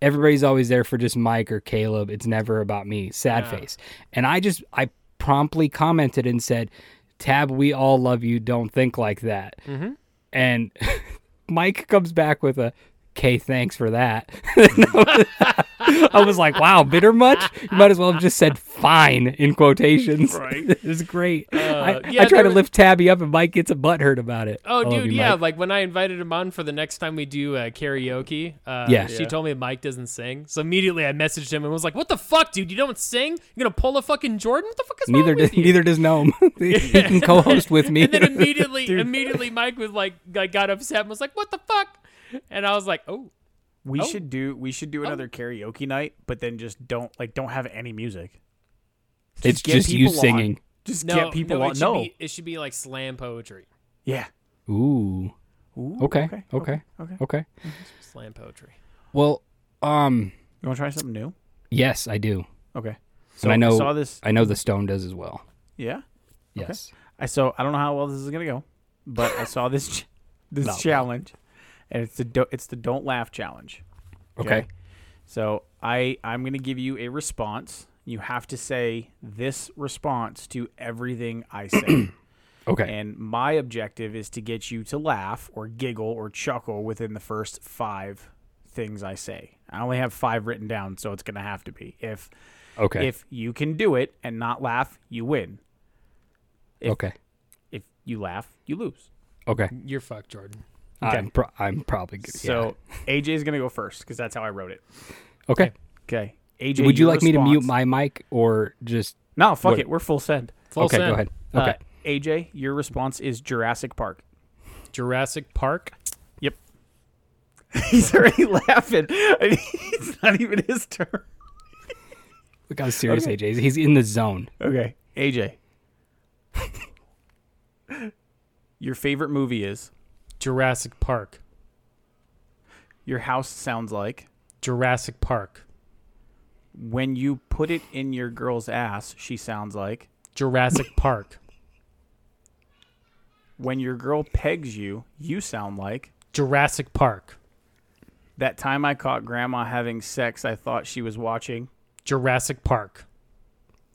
"Everybody's always there for just Mike or Caleb. It's never about me." Sad face. And I just I promptly commented and said, "Tab, we all love you. Don't think like that." Mm-hmm. And Mike comes back with a. Okay, thanks for that. I was like, wow, bitter much? You might as well have just said fine in quotations. Right. it was great. I, Uh, I yeah, try to was- lift Tabby up and Mike gets a butt hurt about it. Oh, I dude, you, yeah. Mike. Like when I invited him on for the next time we do uh, karaoke, uh, Yeah. she Yeah. told me Mike doesn't sing. So immediately I messaged him and was like, "What the fuck, dude? You don't sing? You're gonna pull a fucking Jordan? What the fuck is Neither wrong does with you?" neither does Gnome. he can co-host with me. And then immediately, immediately, Mike was like, like, got upset and was like, "What the fuck?" And I was like, "Oh, we Oh. should do we should do another karaoke night, but then just don't like don't have any music. it's just you people on. singing. Just no, get people no, on. it should No, be, it should be like slam poetry, yeah. Ooh. Ooh, Okay. okay, Okay. okay. Okay. slam poetry." Well, um, You want to try something new? yes, I do. Okay. And I know I, saw this. I know the stone does as well. Yeah. Yes. I so I don't know how well this is gonna go, but I saw this ch- this Not well. challenge, and it's the do- it's the don't laugh challenge. Okay. So I I'm gonna give you a response. You have to say this response to everything I say. Okay. And my objective is to get you to laugh or giggle or chuckle within the first five things I say. I only have five written down, so it's gonna have to be. If okay. if you can do it and not laugh, you win. if- okay. If you laugh, you lose. Okay. You're fucked, Jordan. I'm pro- I'm probably good. So AJ is gonna go first because that's how I wrote it. okay. Okay. AJ, Would you your like me to mute my mic or just No, fuck what- it. We're full send. Full Okay, go send. ahead. Uh, Okay. AJ, your response is Jurassic Park. Jurassic Park. Yep. He's already laughing. and It's not even his turn. Look how serious Okay. AJ is. He's in the zone. Okay, AJ. Your favorite movie is Jurassic Park. Your house sounds like Jurassic Park. when you put it in your girl's ass, she sounds like Jurassic Park. when your girl pegs you, you sound like Jurassic Park. that time I caught grandma having sex, I thought she was watching. Jurassic Park.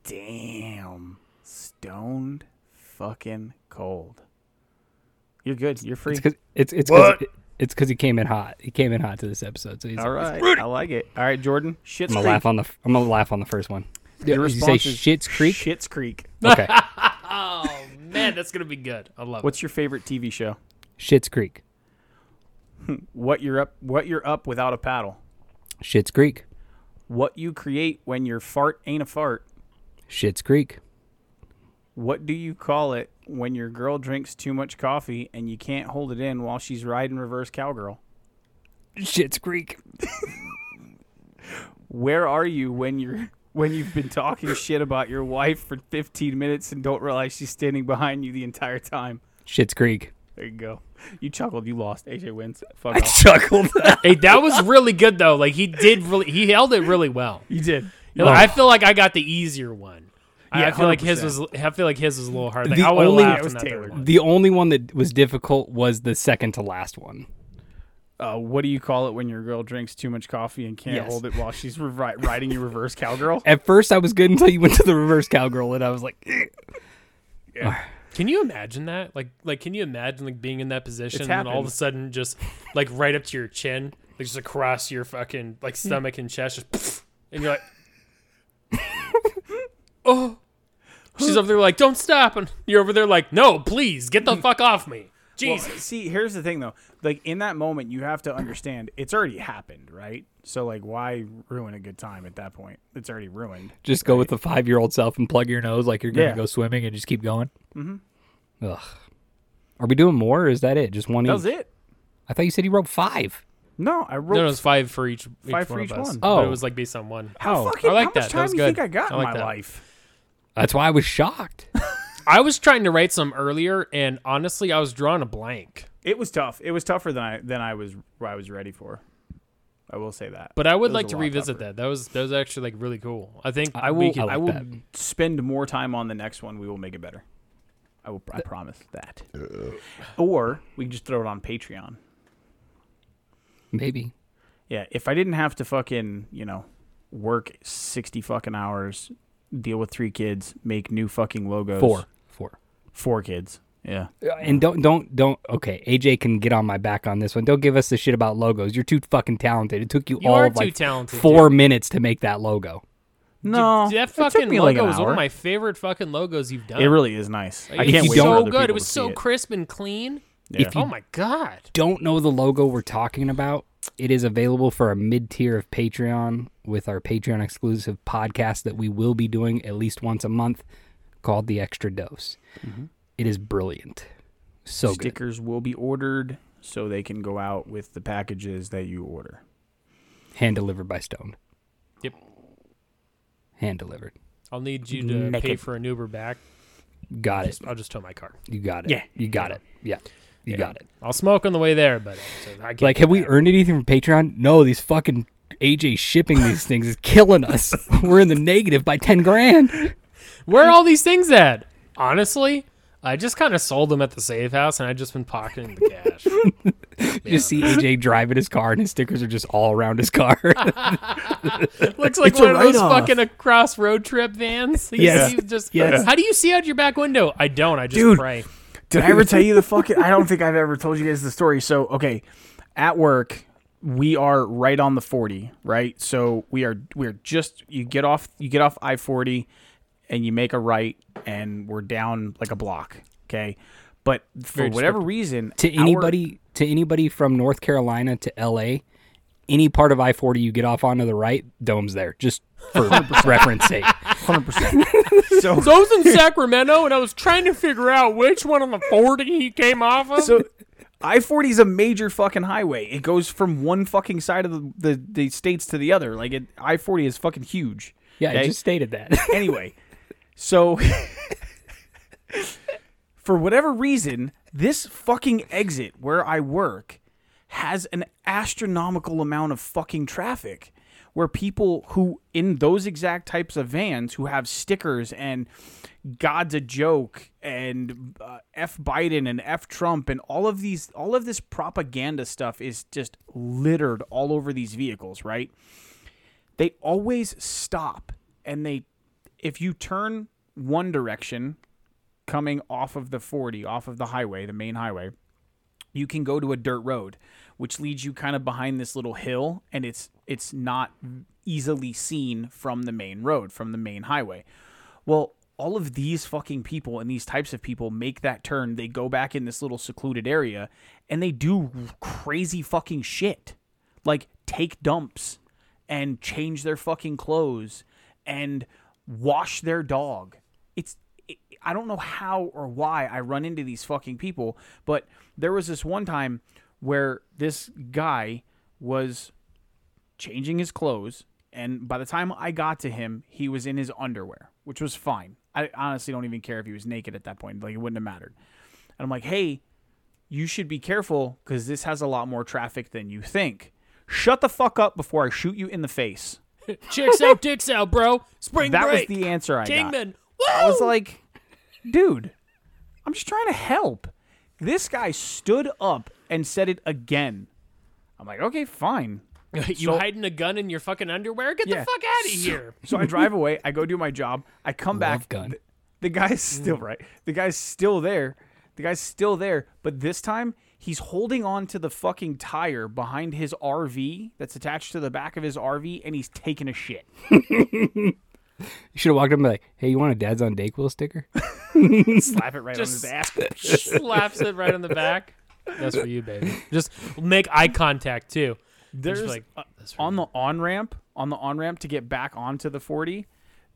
Damn. Stoned fucking cold. You're good. You're free. It's cause, it's it's What? cause, it's because he came in hot. He came in hot to this episode. So he's All right. he's- I like it. All right, Jordan. Shit's I'm gonna Creek. laugh on the I'm gonna laugh on the first one. Your Did you say is Shit's Creek? Shit's Creek. Okay. Oh man, that's gonna be good. I love it. What's your favorite TV show? Shit's Creek. What you're up what you're up without a paddle. Shit's Creek. What you create when your fart ain't a fart. Shit's Creek. What do you call it when your girl drinks too much coffee and you can't hold it in while she's riding reverse cowgirl? Shit's Creek. Where are you when you're when you've been talking shit about your wife for 15 minutes and don't realize she's standing behind you the entire time? Shit's Creek. There you go. You chuckled. You lost. AJ wins. Fuck I off. chuckled. hey, that was really good though. Like he did really, he held it really well. You did. You know, oh. I feel like I got the easier one. I- I Yeah, feel like his was. I feel like his was a little hard. Like, The I would only- laughed It was on that one. The only one that was difficult was the second to last one. Uh, what do you call it when your girl drinks too much coffee and can't Yes. hold it while she's re- riding your reverse cowgirl? At first, I was good until you went to the reverse cowgirl, and I was like, "Eh." Can you imagine that? Like, like, can you imagine like being in that position and all of a sudden just like right up to your chin, like just across your fucking like stomach and chest, just and you're like, oh. She's over there like, don't stop, and you're over there like, no, please get the fuck off me, Well, see, here's the thing though. Like in that moment, you have to understand it's already happened, right? So like, why ruin a good time at that point? It's already ruined. just go with the five year old self and plug your nose like you're going to Yeah. go swimming and just keep going. Mhm. Ugh. Are we doing more or is that it? Just one That each? was it. I thought you said you wrote five. No, I wrote. no, no, it's five for each. each Five for one each of us. one. but Oh. it was like based on one. how oh, fucking I like how much that. That time was do you good. think I got I in my that. life? That's why I was shocked. I was trying to write some earlier, and honestly, I was drawing a blank. It was tough. It was tougher than I than I was I was ready for. I will say that. But I would It like to revisit tougher. that. That was that was actually like really cool. I think I will. could- I, like will that. spend more time on the next one. We will make it better. I will. I promise that. Uh. Or we can just throw it on Patreon. Maybe. Yeah, if I didn't have to fucking, you know, work 60 fucking hours, deal with three kids, make new fucking logos. Four. Four. Four kids. Yeah. Uh, and don't don't don't. Okay, AJ can get on my back on this one. Don't give us the shit about logos. You're too fucking talented. It took you, You all of like talented, four minutes to make that logo. No. that it fucking logo like an was one of my favorite fucking logos you've done. It really is nice. Like, I can't wait you for don't- so other good. It was so see it. crisp and clean. Yeah. If you Oh my god. don't know the logo we're talking about, it is available for a mid tier of Patreon with our Patreon exclusive podcast that we will be doing at least once a month called The Extra Dose. Mm-hmm. It is brilliant. So good. Stickers will be ordered so they can go out with the packages that you order. Hand delivered by Stone. Yep. Hand delivered. I'll need you to pay Naked. for an Uber back. Got it. Just, I'll just tow my car. You got it. Yeah. You got it. Yeah. You got it. I'll smoke on the way there, but uh, Like, have we that. earned anything from Patreon? No, these fucking AJ shipping these things is killing us. We're in the negative by 10 grand. Where are all these things at? Honestly, I just kind of sold them at the safe house, and I just been pocketing the cash. You just see AJ driving his car and his stickers are just all around his car. Looks like It's one of those fucking across road trip vans. You Yes. see Just Yes. How do you see out your back window? I don't. I just Dude. pray. Did I ever tell you the fucking? I don't think I've ever told you guys the story. So okay, at work we are right on the forty, right? So we are we're just you get off you get off I forty, and you make a right, and we're down like a block. Okay, but for Very whatever reason, to our- anybody to anybody from North Carolina to LA, any part of I forty you get off onto the right, dome's there. Just for reference sake. hundred percent. So So I was in Sacramento, and I was trying to figure out which one on the 40 he came off of. so I forty is a major fucking highway. It goes from one fucking side of the the, the states to the other. Like it, I forty is fucking huge. Yeah, I just stated that. anyway, so for whatever reason, this fucking exit where I work has an astronomical amount of fucking traffic where people who in those exact types of vans who have stickers and God's a joke and uh, F Biden and F Trump and all of these all of this propaganda stuff is just littered all over these vehicles, right? They always stop and they if you turn one direction coming off of the 40, off of the highway, the main highway, you can go to a dirt road which leads you kind of behind this little hill and it's it's not easily seen from the main road, from the main highway. Well, all of these fucking people and these types of people make that turn. They go back in this little secluded area and they do crazy fucking shit. Like take dumps and change their fucking clothes and wash their dog. It's it, I don't know how or why I run into these fucking people, but there was this one time where this guy was changing his clothes and by the time I got to him, he was in his underwear, which was fine. I honestly don't even care if he was naked at that point. Like it wouldn't have mattered. And I'm like, "Hey, you should be careful cuz this has a lot more traffic than you think. Shut the fuck up before I shoot you in the face." Chicks out, dicks out, bro. Spring that break. was the answer I Kingman. got. I was like, "Dude, I'm just trying to help." This guy stood up and said it again. I'm like, "Okay, fine." you So- hiding a gun in your fucking underwear? Get Yeah. the fuck out of here. So I drive away. I go do my job. I come back. Gun. The, the guy's mm. still right. The guy's still there. The guy's still there. But this time he's holding on to the fucking tire behind his RV that's attached to the back of his RV, and he's taking a shit. you should have walked up and be like, "Hey, you want a Dad's on Dayquil sticker?" Slap it right Just- on his ass. Slaps it right on the back. That's for you, baby. Just make eye contact too. There's like, uh, on the on ramp on the on ramp to get back onto the 40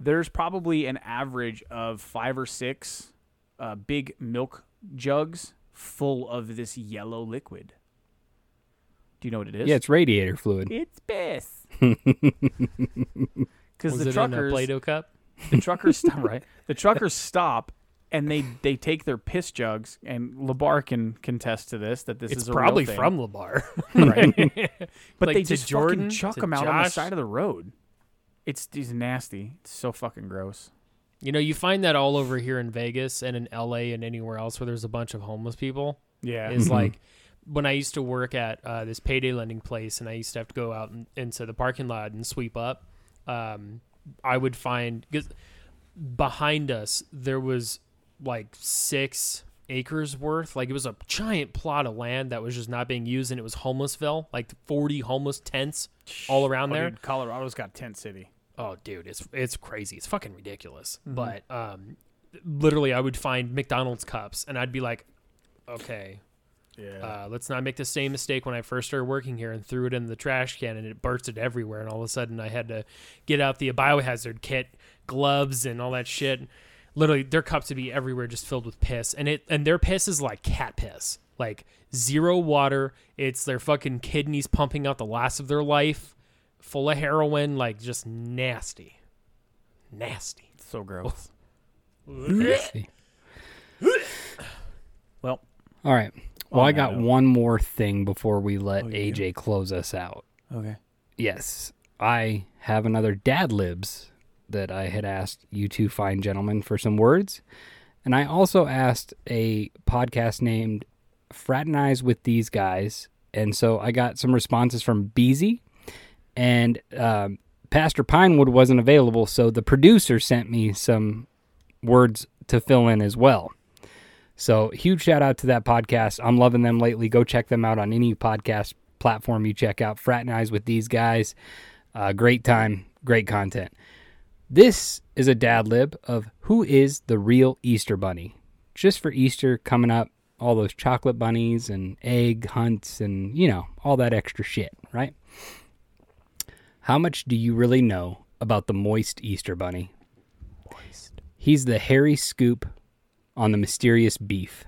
there's probably an average of five or six uh, big milk jugs full of this yellow liquid do you know what it is yeah, it's radiator fluid. it's piss because was the it in a truckers Play-Doh cup? the truckers stop right the truckers stop and they they take their piss jugs and Labar can contest to this that this It's is a probably from Labar. Right. But Like they just Jordan, fucking chuck them out on the Josh. side of the road. It's, it's nasty. It's so fucking gross. You know, you find that all over here in Vegas and in LA and anywhere else where there's a bunch of homeless people. Yeah. Is like when I used to work at uh, this payday lending place and I used to have to go out and, into the parking lot and sweep up. Um, I would find because behind us there was like six acres worth. Like it was a giant plot of land that was just not being used, and it was homelessville, like forty homeless tents all around Oh, there. dude, Colorado's got tent city. Oh, dude, it's it's crazy. It's fucking ridiculous. Mm-hmm. But um, literally, I would find McDonald's cups, and I'd be like, okay, Yeah. uh, let's not make the same mistake when I first started working here and threw it in the trash can, and it bursted everywhere. And all of a sudden, I had to get out the biohazard kit, gloves, and all that shit. Literally, their cups would be everywhere, just filled with piss, and it and their piss is like cat piss, like zero water. It's their fucking kidneys pumping out the last of their life, full of heroin, like just nasty, nasty. so gross. well, All right. Well, On I got note. one more thing before we let Oh, you do? AJ close us out. okay. Yes, I have another dad libs that I had asked you two fine gentlemen for some words. And I also asked a podcast named Fraternize with These Guys. And so I got some responses from Beezy. And um, Pastor Pinewood wasn't available. So the producer sent me some words to fill in as well. So huge shout out to that podcast. I'm loving them lately. Go check them out on any podcast platform you check out. Fraternize with these guys. Uh, great time, great content. This is a dad lib of who is the real Easter bunny. Just for Easter coming up, all those chocolate bunnies and egg hunts and, you know, all that extra shit, right? How much do you really know about the moist Easter bunny? Moist. He's the hairy scoop on the mysterious beef.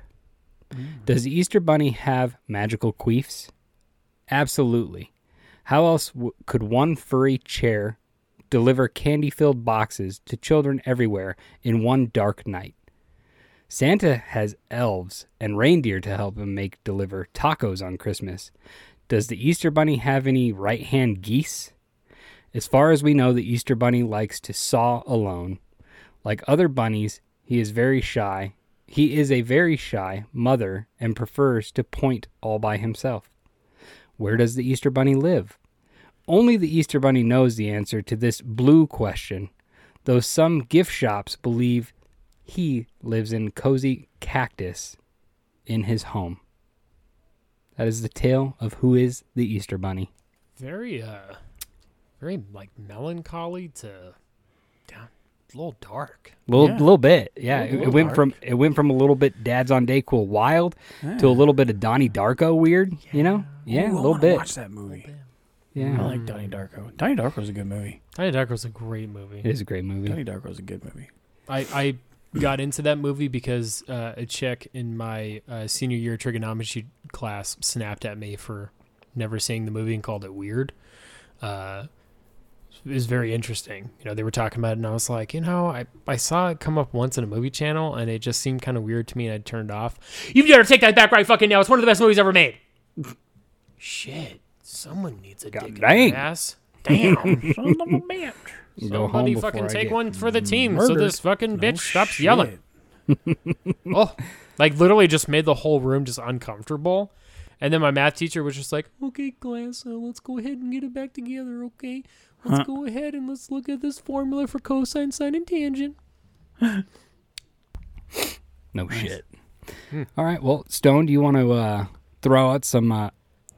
Mm. Does the Easter Bunny have magical queefs? Absolutely. How else w- could one furry chair deliver candy filled boxes to children everywhere in one dark night? Santa has elves and reindeer to help him make deliver tacos on Christmas. Does the Easter Bunny have any right hand geese? As far as we know, the Easter Bunny likes to saw alone. Like other bunnies, he is very shy. He is a very shy mother and prefers to point all by himself. Where does the Easter Bunny live? Only the Easter Bunny knows the answer to this blue question, though some gift shops believe he lives in cozy cactus in his home. That is the tale of who is the Easter Bunny. Very uh very like melancholy to down a little dark. Little Yeah. little bit, yeah. Little- it, it went dark. from it went from a little bit Dad's on Dayquil wild to a little bit of Donnie Darko weird. You know, yeah, Ooh, a I little wanna bit. Watch that movie. Yeah, I like Donnie Darko. Donnie Darko's a good movie. Donnie Darko's a great movie. it is a great movie. Donnie Darko's a good movie. I, I got into that movie because uh, a chick in my uh, senior year trigonometry class snapped at me for never seeing the movie and called it weird. Uh, it was very interesting. You know, they were talking about it, and I was like, you know, I, I saw it come up once in a movie channel, and it just seemed kind of weird to me, and I turned it off. You better take that back right fucking now. It's one of the best movies ever made. Shit. Someone needs a God dick in dang. their ass. Damn. Son of a bitch. Go home Somebody before fucking take one for the team so this fucking bitch No stops shit. yelling. oh, like literally just made the whole room just uncomfortable. And then my math teacher was just like, "Okay, class, uh, let's go ahead and get it back together. Okay, let's Huh. go ahead and let's look at this formula for cosine, sine, and tangent." No shit. Hmm. All right. Well, Stone, do you want to uh, throw out some uh,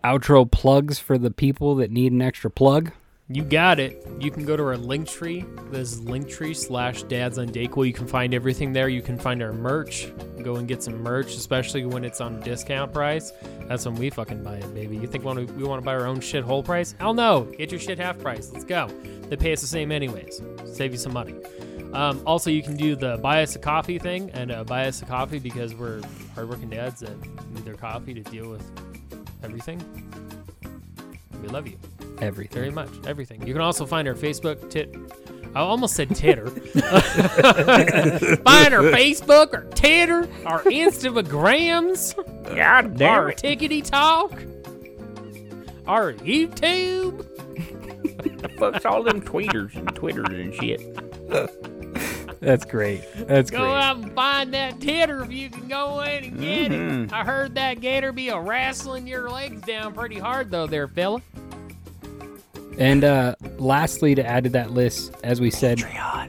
outro plugs for the people that need an extra plug? You got it. You can go to our link tree. This is linktree slash dads on Dayquil. You can find everything there. You can find our merch. Go and get some merch, especially when it's on discount price. That's when we fucking buy it, baby. You think we want to, buy our own shit whole price? Hell no. Get your shit half price. Let's go. They pay us the same anyways. Save you some money. Um, also, you can do the buy us a coffee thing and uh, buy us a coffee because we're hardworking dads that need their coffee to deal with everything. We love you Everything. very much. Everything. You can also find our Facebook tit. I almost said titter. find our Facebook, our Titter, our Instagrams, God damn our Tickety Talk, our YouTube. Fuck's all them tweeters and twitters and shit. That's great. That's Go great. Go out and find that titter if you can go in and get it. I heard that gator be a wrestling your legs down pretty hard though, there, fella. And uh, lastly, to add to that list, as we said a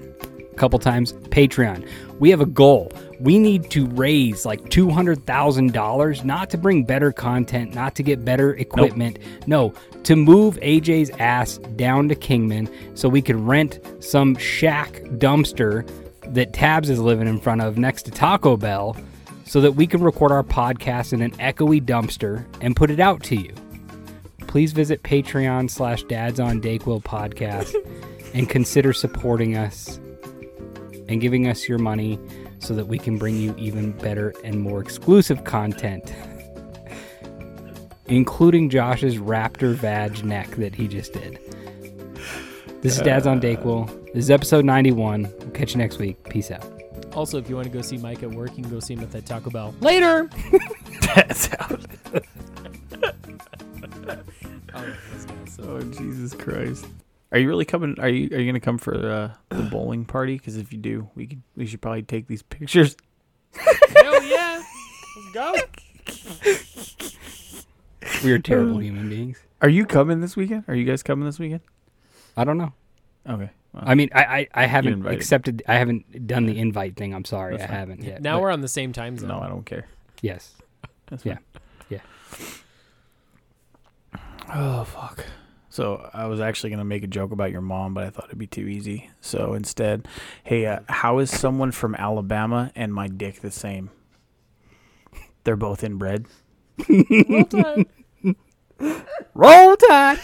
couple times, Patreon. We have a goal. We need to raise like $200,000, not to bring better content, not to get better equipment. No, to move AJ's ass down to Kingman so we can rent some shack dumpster that Tabs is living in front of next to Taco Bell so that we can record our podcast in an echoey dumpster and put it out to you. Please visit patreon slash dads on dayquil podcast and consider supporting us and giving us your money so that we can bring you even better and more exclusive content including josh's raptor vag neck that he just did this is dads on dayquil this is episode 91 we'll catch you next week peace out Also, if you want to go see Mike at work, you can go see him at that Taco Bell. Later! That's out. Oh, this guy's so- Oh Jesus Christ! Are you really coming? Are you are you gonna come for uh, the bowling party? Because if you do, we could we should probably take these pictures. Hell yeah! Let's go. we are terrible human beings Are you coming this weekend? Are you guys coming this weekend? i don't know Okay. Well, i mean i i, I haven't accepted i haven't done the invite thing i'm sorry That's i fine. haven't yet Now but we're on the same time zone. no, I don't care. yes That's Yeah. fine. Oh fuck. So I was actually gonna make a joke about your mom, but I thought it'd be too easy. So instead, hey, uh, how is someone from Alabama and my dick the same? They're both inbred. Roll tide